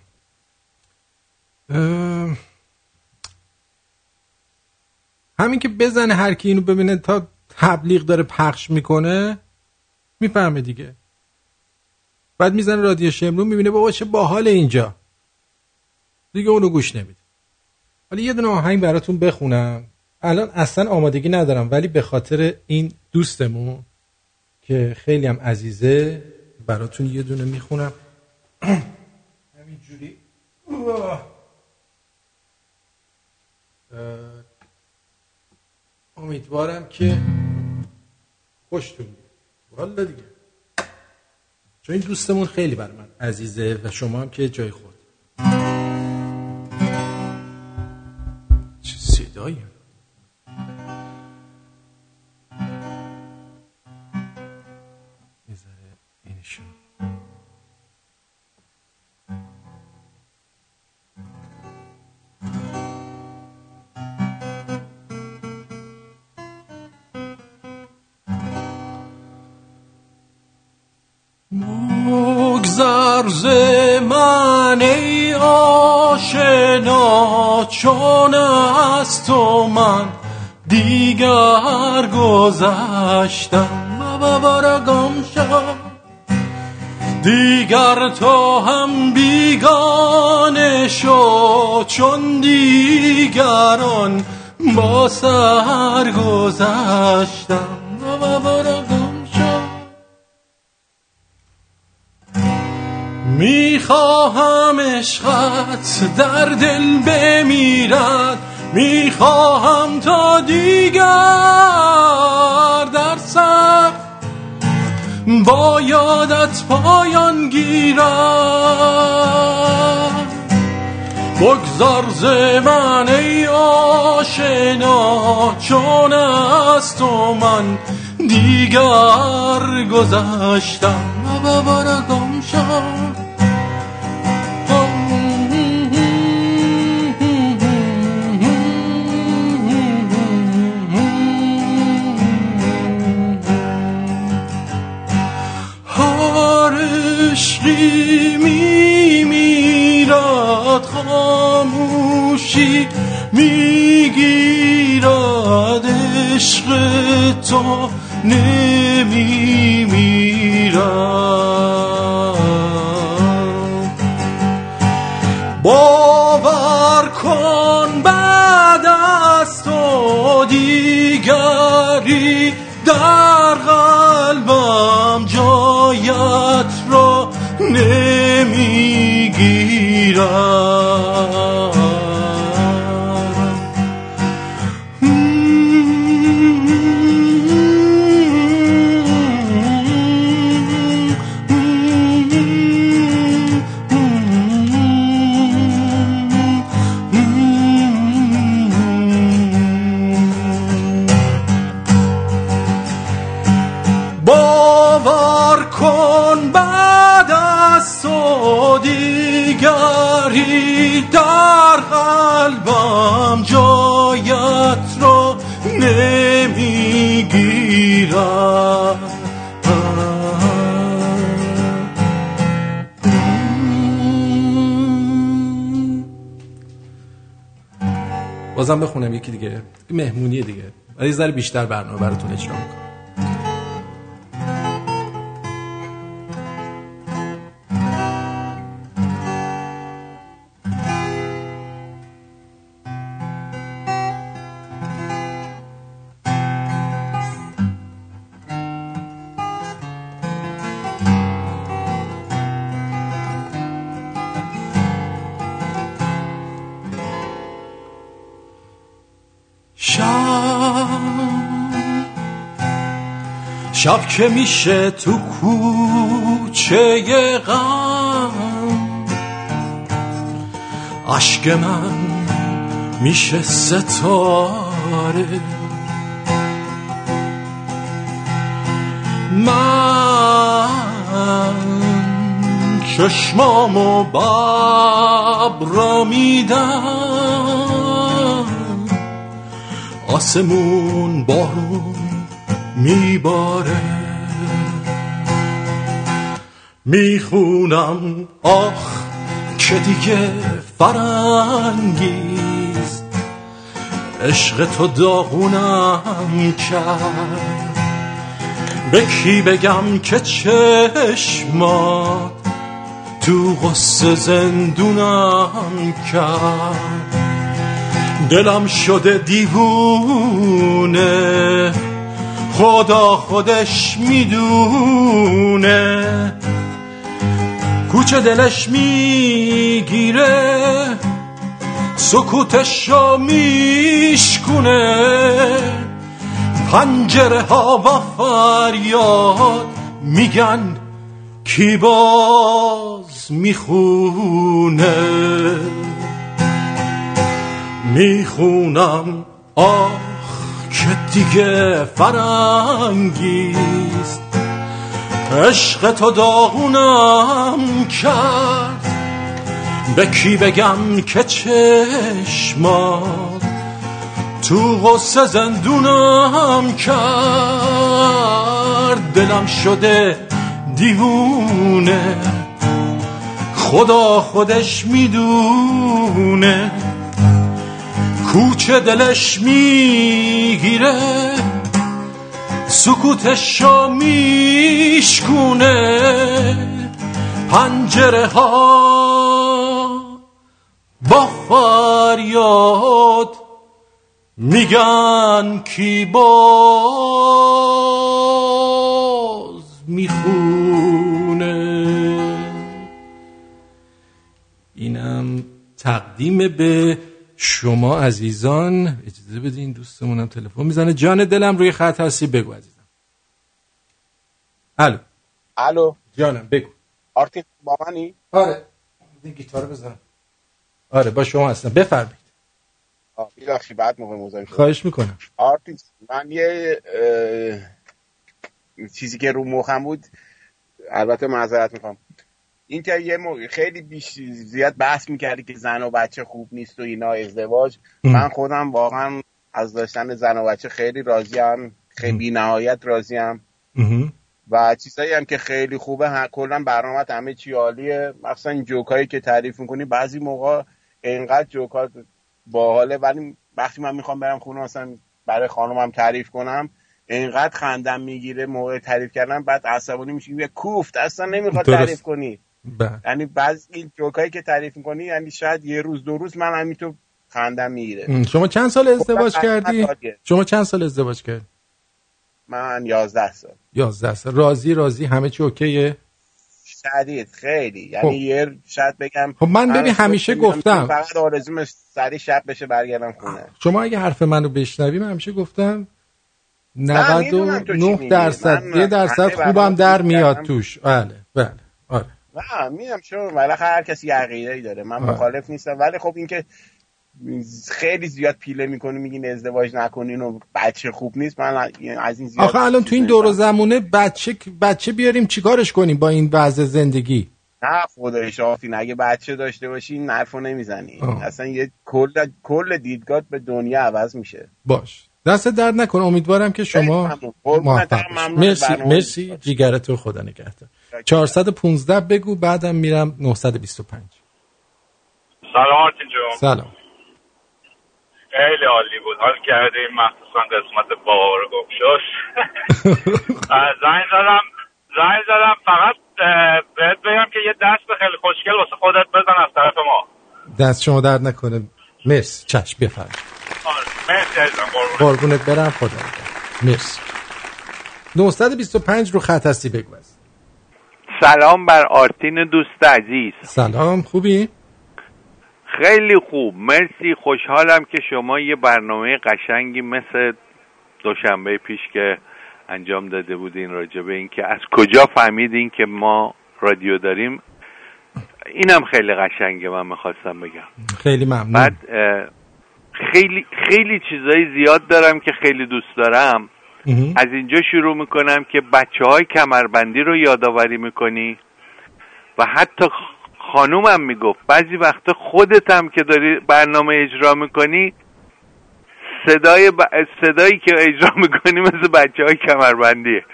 همین که بزنه هر کی اینو ببینه تا تبلیغ داره پخش می‌کنه می‌فهمه دیگه. بعد می‌زنه رادیو شمرون می‌بینه بابا چه باحال اینجا. دیگه اونو گوش نمیده. حالا یه دونه آهنگ براتون بخونم. الان اصلا آمادگی ندارم ولی به خاطر این دوستمون که خیلی هم عزیزه براتون یه دونه می‌خونم. (clears throat) همینجوری. امیدوارم که خوشتون والا دیگه. چون این دوستمون خیلی بر من عزیزه و شما هم که جای خود. چه گذشتم بابا گم شد دیگر تو هم بیگانه شو چون دیگران با سر گذشتم. بابا گم شد می‌خواهم عشقت در دل بمیرد می‌خواهم تا دیگر با یادت پایان گیرم. بگذار ز من ای آشنا چون از تو من دیگر گذشتم. بابا گم شد عشقی میمیرد خاموشی می‌گیرد عشق تو نمیمیرد باور کن بعد از تو دیگری در قلبم نمی‌گیرم. دیگری در قلبم جایت را نمی‌گیرم. بازم بخونم یکی دیگه. مهمونی دیگه. ولی ذره بیشتر برنامه براتون اجرا می‌کنم. شب که میشه تو کوچه غم. عشق من میشه ستاره. من چشمامو ببرا میدم آسمون بارون میباره. می‌خونم آخ که دیگه فرنگیست عشق تو داغونم کرد. به کی بگم که چشمات تو غصه زندونم کرد؟ دلم شده دیوونه. خدا خودش می‌دونه. کوچه دلش می‌گیره. سکوتش رو میشکونه. پنجره ها و فریاد میگن کی باز می‌خونه. می‌خونم. آخ که دیگه فرنگیست. عشق تو داغونم کرد. به کی بگم که چشمات تو غصه زندونم کرد. دلم شده دیوونه. خدا خودش می‌دونه. کوچه دلش می‌گیره سکوتش رو میشکونه پنجره ها با فریاد میگن کی باز می‌خونه. اینم تقدیم به شما عزیزان اجازه بدین دوستمونم تلفن می‌زنه. جان دلم روی خط هستی بگو عزیزم. الو. الو. جانم بگو. آرتین با منی؟ آره. گیتار بزنم. آره با شما هستم. بفرمایید. بیلخشی بعد موقع موضوع خواهش می‌کنم. آرتین من یه اه، چیزی که رو مخم بود البته معذرت می‌خوام. این که یه موقع خیلی بیش زیاد بحث می‌کردی که زن و بچه خوب نیست و اینا ازدواج. من خودم واقعا از داشتن زن و بچه خیلی راضیم خیلی بی نهایت راضیم. و چیزایی هم که خیلی خوبه هم کلا برنامه همه چی عالیه. مثلا این جوکایی که تعریف می‌کنی بعضی موقع اینقدر جوکات باحاله ولی وقتی من می‌خوام برم خونه مثلا برای خانومم تعریف کنم اینقدر خندم می‌گیره موقع تعریف کردن بعد عصبانی میشه یه کوفت اصلا نمی‌خواد. تعریف کنی. یعنی بعض این جوکایی که تعریف می‌کنی یعنی شاید یه روز دو روز من همینطور خندم می‌گیره شما چند سال ازدواج خب، کردی؟ عالیه. شما چند سال ازدواج کردی؟ من یازده سال 11 سال راضی راضی همه چی اوکیه؟ شدید خیلی یعنی خب. یه شاید بگم خب من ببین همیشه گفتم. فقط آرزوم سری شب بشه برگردم خونه شما اگه حرف منو بشنوی من همیشه گفتم می‌دونم تو چی 99 میگی. درصد یه درصد خوبم در میاد. توش بله بله آره نه می‌دونم چون بالاخره هر کسی عقیده ای داره. من. مخالف نیستم. ولی خب اینکه خیلی زیاد پیله می‌کنی میگین ازدواج نکنین و بچه خوب نیست. من از این زیاد آخه الان تو این دور و زمونه بچه بچه بیاریم چیکارش کنیم با این وضع زندگی؟ نه خدای شافین اگه بچه داشته باشی این حرفو نمی‌زنی. آه. اصلا یه کل کل دیدگاه به دنیا عوض میشه. باش. دست درد نکنه امیدوارم که شما موفق مرسی مرسی. جیگرتو خدا نگهدار. 415 بگو بعدم میرم 925 سلام آرتین جون. سلام. خیلی عالی بود. حال کردیم. مخصوصا قسمت بار گمشش. (laughs) زنگ زدم. زنگ زدم. فقط بهت بگم که یه دست خیلی خوشگل واسه خودت بزن از طرف ما. دست شما درد نکنه. مرسی. چشم بفرم آره مرسی عزیزم. قربونت. برم. خدا. مرسی. 925 رو خط هستی بگو. سلام بر آرتین دوست عزیز سلام خوبی؟ خیلی خوب مرسی خوشحالم که شما یه برنامه قشنگی مثل دوشنبه پیش که انجام داده بودین راجع به این که از کجا فهمیدین که ما رادیو داریم اینم خیلی قشنگه من می‌خواستم بگم خیلی ممنون بعد خیلی خیلی چیزایی زیاد دارم که خیلی دوست دارم. از اینجا شروع می‌کنم که بچه های کمربندی رو یادآوری می‌کنی و حتی خانومم می‌گفت بعضی وقتا خودت هم که داری برنامه اجرا می‌کنی صدای ب... صدایی که اجرا (laughs) می‌کنی مثل بچه های کمربندیه.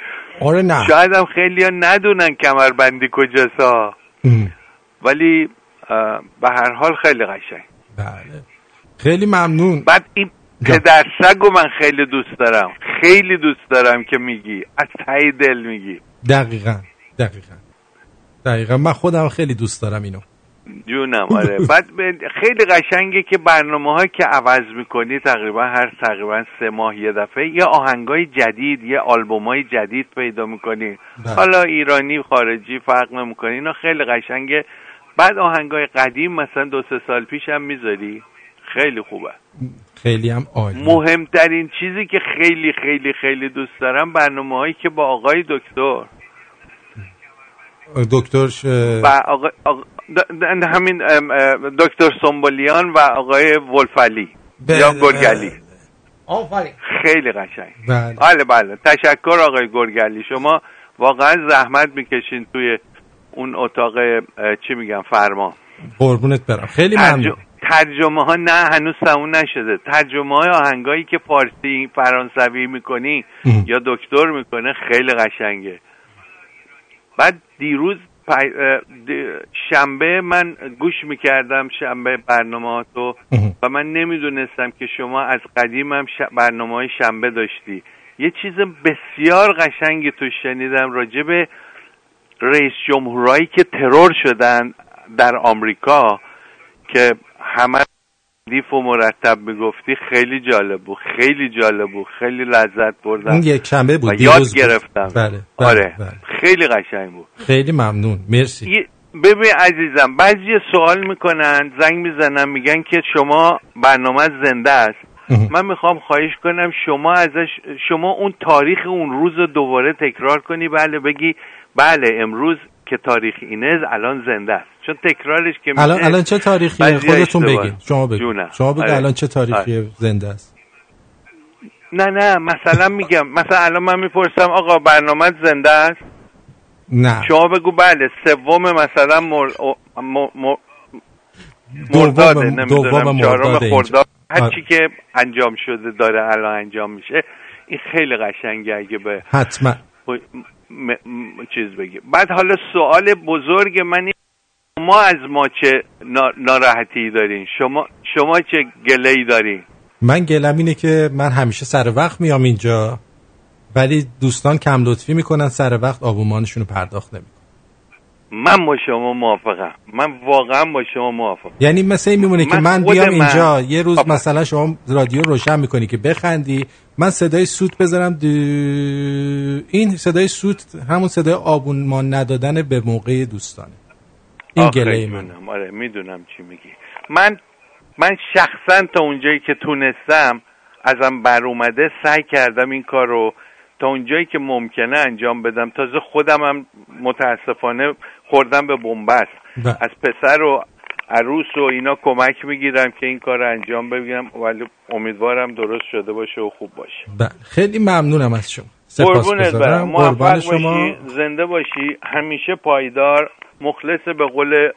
آره نه. شاید هم خیلی ها ندونن کمربندی کجاست. ها. ولی به هر حال خیلی قشنگ. بله. خیلی ممنون. بعد این پدر سگو من خیلی دوست دارم. خیلی دوست دارم که میگی. از ته دل میگی. دقیقا دقیقا. دقیقا. من خودم خیلی دوست دارم اینو. جونم آره. بعد خیلی قشنگه که برنامه هایی که عوض می‌کنی تقریبا هر تقریبا سه ماه یه دفعه یه آهنگای جدید یه آلبوم های جدید پیدا می‌کنی. بله. حالا ایرانی خارجی فرق نمی‌کنه اینا خیلی قشنگه. بعد آهنگای قدیم مثلا دو سه سال پیش هم می‌ذاری. خیلی خوبه. خیلی هم عالی. مهمترین چیزی که خیلی خیلی خیلی دوست دارم برنامه هایی که با آقای دکتر. دکتر ش... و آقای آقا- د- د- همین دکتر سنبولیان و آقای ولفلی بله، یا گرگلی آفرین خیلی قشنگ. بله. بله بله. تشکر آقای گرگلی شما واقعا زحمت می‌کشین توی اون اتاق چی میگم فرما قربونت برم. خیلی ممنون. ترجمه ها نه هنوز تموم نشده. ترجمه های آهنگایی که فارسی فرانسوی می‌کنی یا دکتر می‌کنه خیلی قشنگه. بعد دیروز شنبه من گوش می‌کردم شنبه برنامه تو و من نمی‌دونستم که شما از قدیمم برنامه های شنبه داشتی. یه چیز بسیار قشنگی تو شنیدم راجع به رئیس جمهورایی که ترور شدن در آمریکا که همه دیف و مرتب می‌گفتی خیلی جالب بود خیلی جالب بود خیلی لذت بردم. اون یک شنبه بود یاد گرفتم. بله, بله آره بله. خیلی قشنگ بود. خیلی ممنون مرسی. ببین عزیزم بعضی سوال می‌کنن زنگ می‌زنن میگن که شما برنامه زنده است. من می‌خوام خواهش کنم شما ازش شما اون تاریخ اون روز رو دوباره تکرار کنی. بله بگی بله امروز که تاریخ اینه الان زنده است. چون تکرارش که الان الان چه تاریخیه خودتون بگید شما بگید شما بگید آره. الان چه تاریخی آره. زنده است. نه نه مثلا میگم مثلا الان من می‌پرسم آقا برنامه زنده است؟ نه. شما بگو بله سوم مثلا مر... م... م... مرداده نمی‌دونم چهارم خرداد. هر چی که انجام شده داره الان انجام میشه. این خیلی قشنگه اگه به حتما. م... م... چیز بگی بعد حالا سوال بزرگ من شما از ما چه ناراحتی دارین؟ شما شما چه گله ای دارین؟ من گلم اینه که من همیشه سر وقت میام اینجا ولی دوستان کم لطفی می‌کنن سر وقت آبومانشون رو پرداخت نمی‌کنن. من با شما موافقم. من واقعا با شما موافقم. یعنی مثل این میمونه که من بیام اینجا یه روز. مثلا شما رادیو روشن می‌کنی که بخندی من صدای سوت بذارم دو... این صدای سوت همون صدای آبونمان ندادن به موقع دوستانه. این گله من آره می‌دونم چی میگی. من من شخصا تا اونجایی که تونستم ازم بر اومده سعی کردم این کار رو تا اونجایی که ممکنه انجام بدم. تازه خودم هم متاسفانه خوردم به بنبست. از پسر و عروس و اینا کمک می‌گیرم که این کار رو انجام بگیرم ولی امیدوارم درست شده باشه و خوب باشه. بله خیلی ممنونم از شما. قربونت برم. موفق شما. زنده باشی. همیشه پایدار. مخلص به قول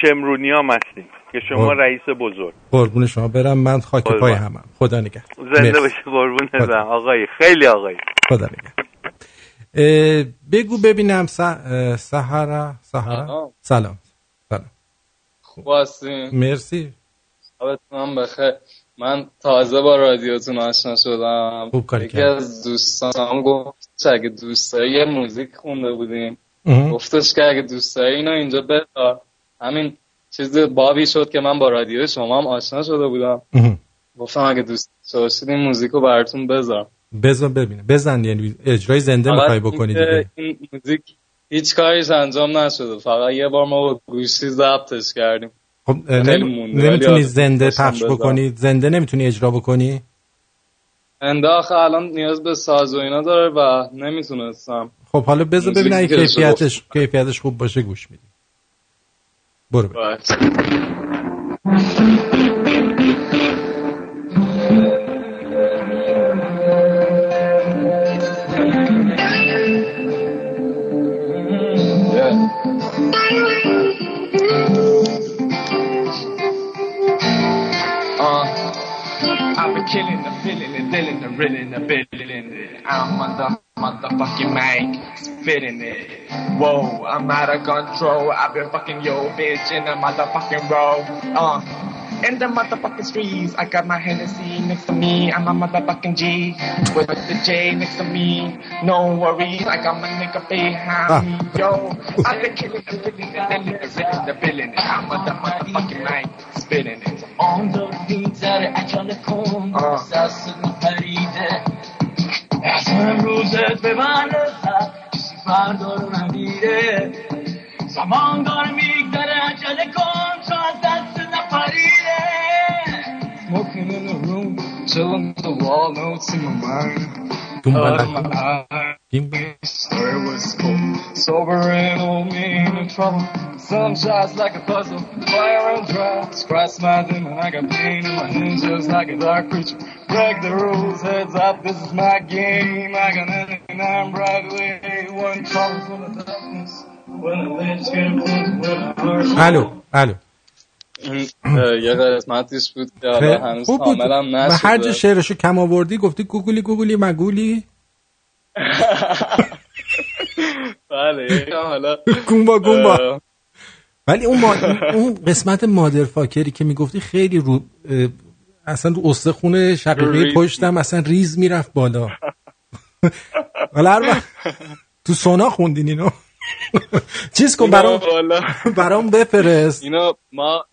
شمرونی هم هستیم که شما قرب. رئیس بزرگ. قربون شما برم. من خاک پای همم. خدا نگه. زنده باشی قربون برم آقای خیلی آقای. خدا نگه. بگو ببینم سهره سهره سلام. سلام. خوب هستیم مرسی. حالتون بخیر. من تازه با رادیوتون آشنا شدم. خوب کاری یکی از دوستان گفت اگه دوست داری یه موزیک خونده بودیم. گفتش که اگه دوست داری اینو اینجا بذار. همین چیز بابی شد که من با رادیو شما هم آشنا شده بودم. گفتم اگه دوست داشتید این موزیک رو براتون بذار. بذار ببینه بزن یعنی اجرای زنده می‌خوای بکنی دیگه. این موزیک هیچ کاریش انجام نشده. فقط یه بار ما با گوشی ضبطش کردیم. خب نمی‌تونی زنده پخش بکنی؟ زنده نمی‌تونی اجرا بکنی؟ انداخ الان نیاز به ساز و اینا داره و نمی‌تونستم. خب حالا بذار ببین اگه کیفیتش کیفیتش خوب باشه گوش میدی برو برو killing the feeling and dealing the reeling the billing. I'm on the motherfucking mic, spitting it. Whoa, I'm out of control. I've been fucking yo bitch in the motherfucking row. Uh. In the motherfucking streets, I got my Hennessy next to me. I'm a motherfucking G with the J next to me. No worries, I got my nigga behind me. Ah. Yo, I've been killing the villain, the villain, the villain, the villain. I'm on the motherfucking mic, spitting it. On the beats that are at your home. Uh. امروزت به من کسی فردا رو نمیره زمان داره میگذره عجله کن تو از دست نپریده Smoking in the room, chilling with the wall notes in my mind. Kumbala. Uh, Story was cool. Sober and old mean in trouble. Some shots like a puzzle. Fire and drops. Christ my demon, I got pain in my hands just like a dark creature. Break the rules, heads up, this is my game. I got 99 Broadway, one trouble from the darkness. When the lights get close, when the heart. Aló, aló. یه قسمتیش بود که هنوز کاملا من هر جا شعرشو کم آوردی گفتی گوگلی گوگلی مگولی. (laughs) بله حالا گومبا گومبا ولی اون. اون قسمت مادر فاکری که می‌گفتی خیلی رو اصلا رو استخونه شقیقه. پشتم اصلا ریز می‌رفت بالا. (laughs) حالا تو سونا خوندین اینو. چیز کن برام اینا. برام (laughs) بفرست. اینو ما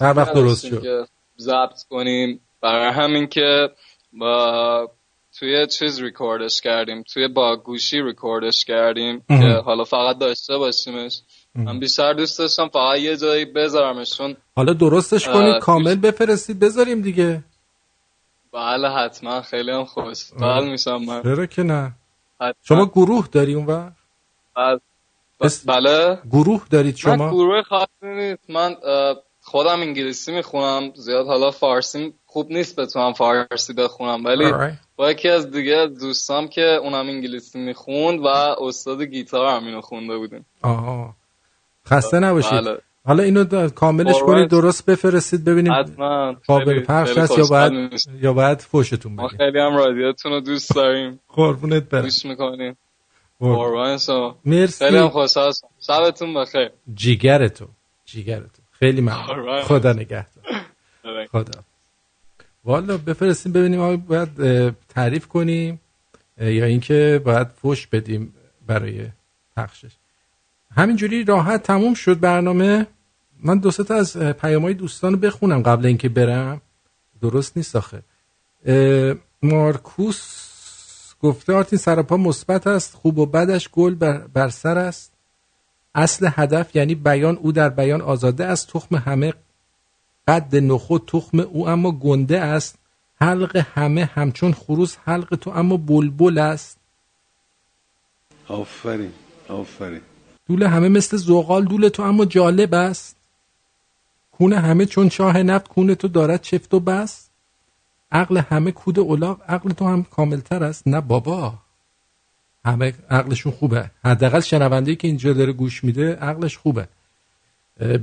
هر وقت درست شد. ضبط کنیم. برای همین که با توی چیز ریکوردش کردیم. توی با گوشی ریکوردش کردیم. که حالا فقط داشته باشیمش. من بیشتر دوست داشتم فقط یه جایی بذارمش چون حالا درستش اه، کنید کامل بفرستید بذاریم دیگه. بله حتما خیلی هم خوشحال میشم من. چرا که نه؟ حتما. شما گروه داری اون وقت؟ بله. بله گروه دارید من شما گروه خاصی نیست من خودم انگلیسی می‌خونم زیاد حالا فارسی خوب نیست بتونم فارسی بخونم ولی. با یکی از دیگه دوستام که اونم انگلیسی می‌خوند و استاد گیتار هم اینو خونده بودیم آها خسته نباشید بله. حالا اینو دا- کاملش. کنید درست بفرستید ببینیم قابل پخش هست یا باید. یا باید فوشتون ما بدیم خیلی هم رادیاتون رو دوست داریم قربونت برم گوش می‌کنیم. قربان شما مرسی. خیلی خوشحال. شبتون بخیر. جیگر تو جیگر تو خیلی ممنون. Alright. (laughs) خدا نگهدار. خدا. والا بفرستیم ببینیم آیا باید تعریف کنیم یا اینکه باید فوش بدیم برای پخشش. همینجوری راحت تموم شد برنامه. من دو تا از اه، پیامهای دوستان رو بخونم قبل اینکه برم. درست نیست آخه. مارکوس گفته آرتین سراپا مثبت است خوب و بدش گل بر, بر سر است. اصل هدف یعنی بیان او در بیان آزاده است تخم همه قد نخود تخم او اما گنده است. حلق همه همچون خروس حلق تو اما بلبل است. آفرین آفرین. دول همه مثل زغال دول تو اما جالب است. کونه همه چون چاه نفت کونه تو دارد چفت و بس. عقل همه کود اولاغ عقل تو هم کاملتر است. نه بابا. همه عقلشون خوبه. حداقل شنونده که اینجا داره گوش میده عقلش خوبه.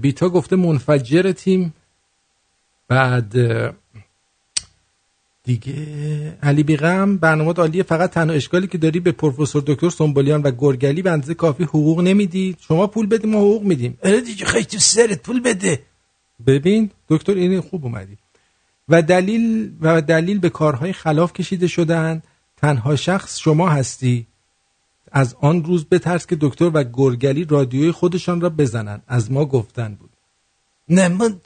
بیتا گفته منفجر تیم. بعد دیگه علی بیغم برنامه عالیه. فقط تنها اشکالی که داری به پروفسور دکتر سنبولیان و گرگلی به اندازه کافی حقوق نمیدی. شما پول بدی ما حقوق میدیم. آره دیگه خیلی تو سرت پول بده. ببین دکتر این خوب اومدی. و دلیل و دلیل به کارهای خلاف کشیده شدن. تنها شخص شما هستی. از آن روز بترس که دکتر و گرگلی رادیوی خودشان را بزنن. از ما گفتن بود. نه من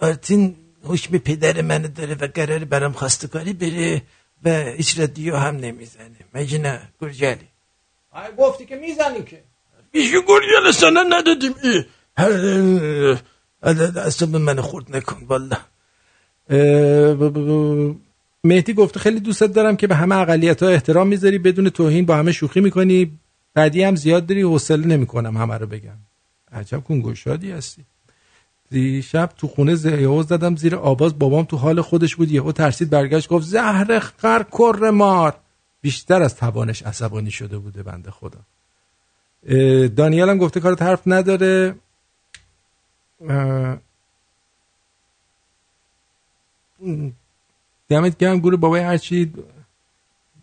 آرتین حکم پدر منو داره و قرار برام خواستگاری بره و هیچ رادیو هم نمی‌زنه. مگه نه گرگلی؟ گفتی که می‌زنی که. بیشو گرگل سنه ندادیم. ای. هر- اصاب من خورد نکن ب- مهدی گفته خیلی دوستت دارم که به همه اقلیت ها احترام می‌ذاری بدون توهین با همه شوخی می‌کنی. بعدی هم زیاد داری حوصله نمی‌کنم همه رو بگم. عجب کن گشادی هستی. دیشب تو خونه زهیو زدم زیر آواز بابام تو حال خودش بود. یهو ترسید برگشت گفت زهر خر کر مار. بیشتر از توانش عصبانی شده بوده بنده خدا. دانیال هم گفته کارت حرف نداره. دمت گرم گروه بابای هرچی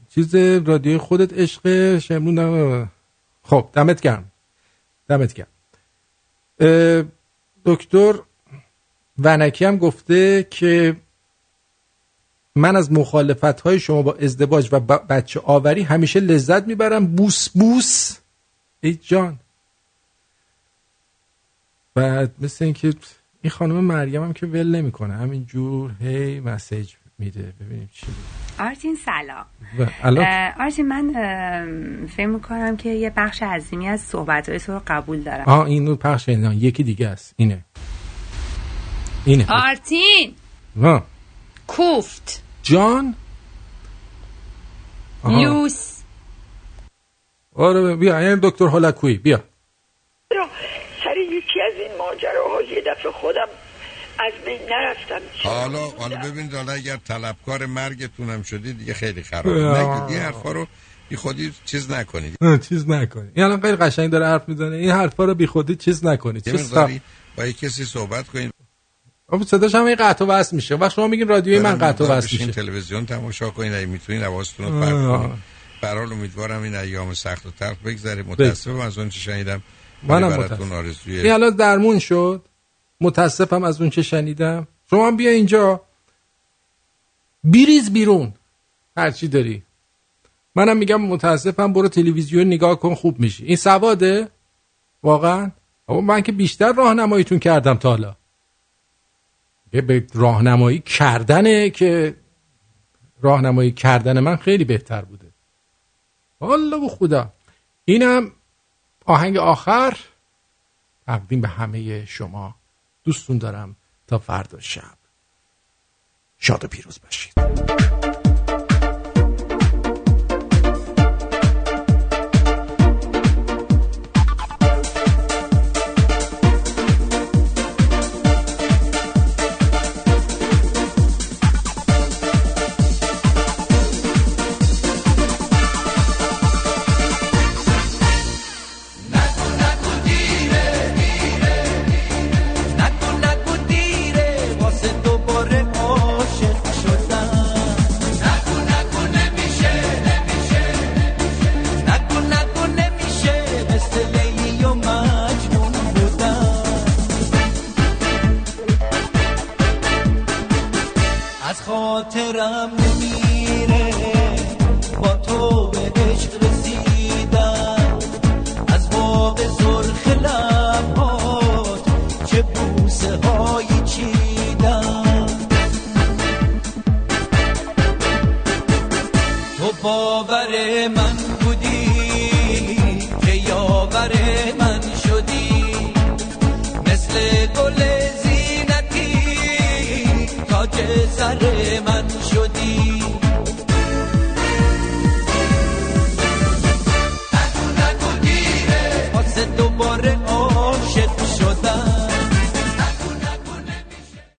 چیز رادیوی خودت عشق شمرون. خب دمت گرم. دمت گرم. دکتر ونکی هم گفته که من از مخالفت های شما با ازدواج و بچه آوری همیشه لذت می‌برم. بوس بوس. ای جان. بعد مثل اینکه این خانم مریم هم که ول نمی‌کنه. همینجور هی مسیج میده. ببینیم چی. آرتین سلام. آرتین من فکر می‌کنم که یه بخش عظیمی از صحبت های تو رو قبول دارم. آه اینو پخش نه یکی دیگه است. اینه. اینه. آرتین! ها. کوفت. جان؟ آها. لوس. آره بیا این دکتر هولکویی بیا سر یکی از این ماجراها یه دفعه خودم از بین نرفتم. حالا حالا ببینید حالا اگر طلبکار مرگتون هم شدی دیگه خیلی خرابه آه. نگید این حرفا رو بی خودی چیز نکنید. نه، چیز نکنی این الان خیلی قشنگ داره حرف می‌زنه. این حرفا رو بی خودی چیز نکنی یه چه مقداری با یک کسی صحبت کنید؟ آب صداش هم این قطع و وصل میشه. وقت شما میگین رادیوی من قطع و وصل میشه. تلویزیون تماشا کنید. اگه می‌تونید حواستون رو پرت. کنید. امیدوارم این ایام سخت و تلخ بگذره. متاسفم از اون چه شنیدم. منم ولی متاسفم. این الان درمون شد. متاسفم از اون چه شنیدم. شما بیا اینجا. بیریز بیرون. هرچی داری. منم میگم متاسفم برو تلویزیون نگاه کن خوب میشی. این سواده؟ واقعا؟ اما من که بیشتر راهنماییتون کردم تا حالا. یه به راهنمایی کردنه که راهنمایی کردن من خیلی بهتر بوده. والا به خدا. اینم آهنگ آخر تقدیم به همه شما. دوستون دارم تا فردا شب. شاد و پیروز باشید.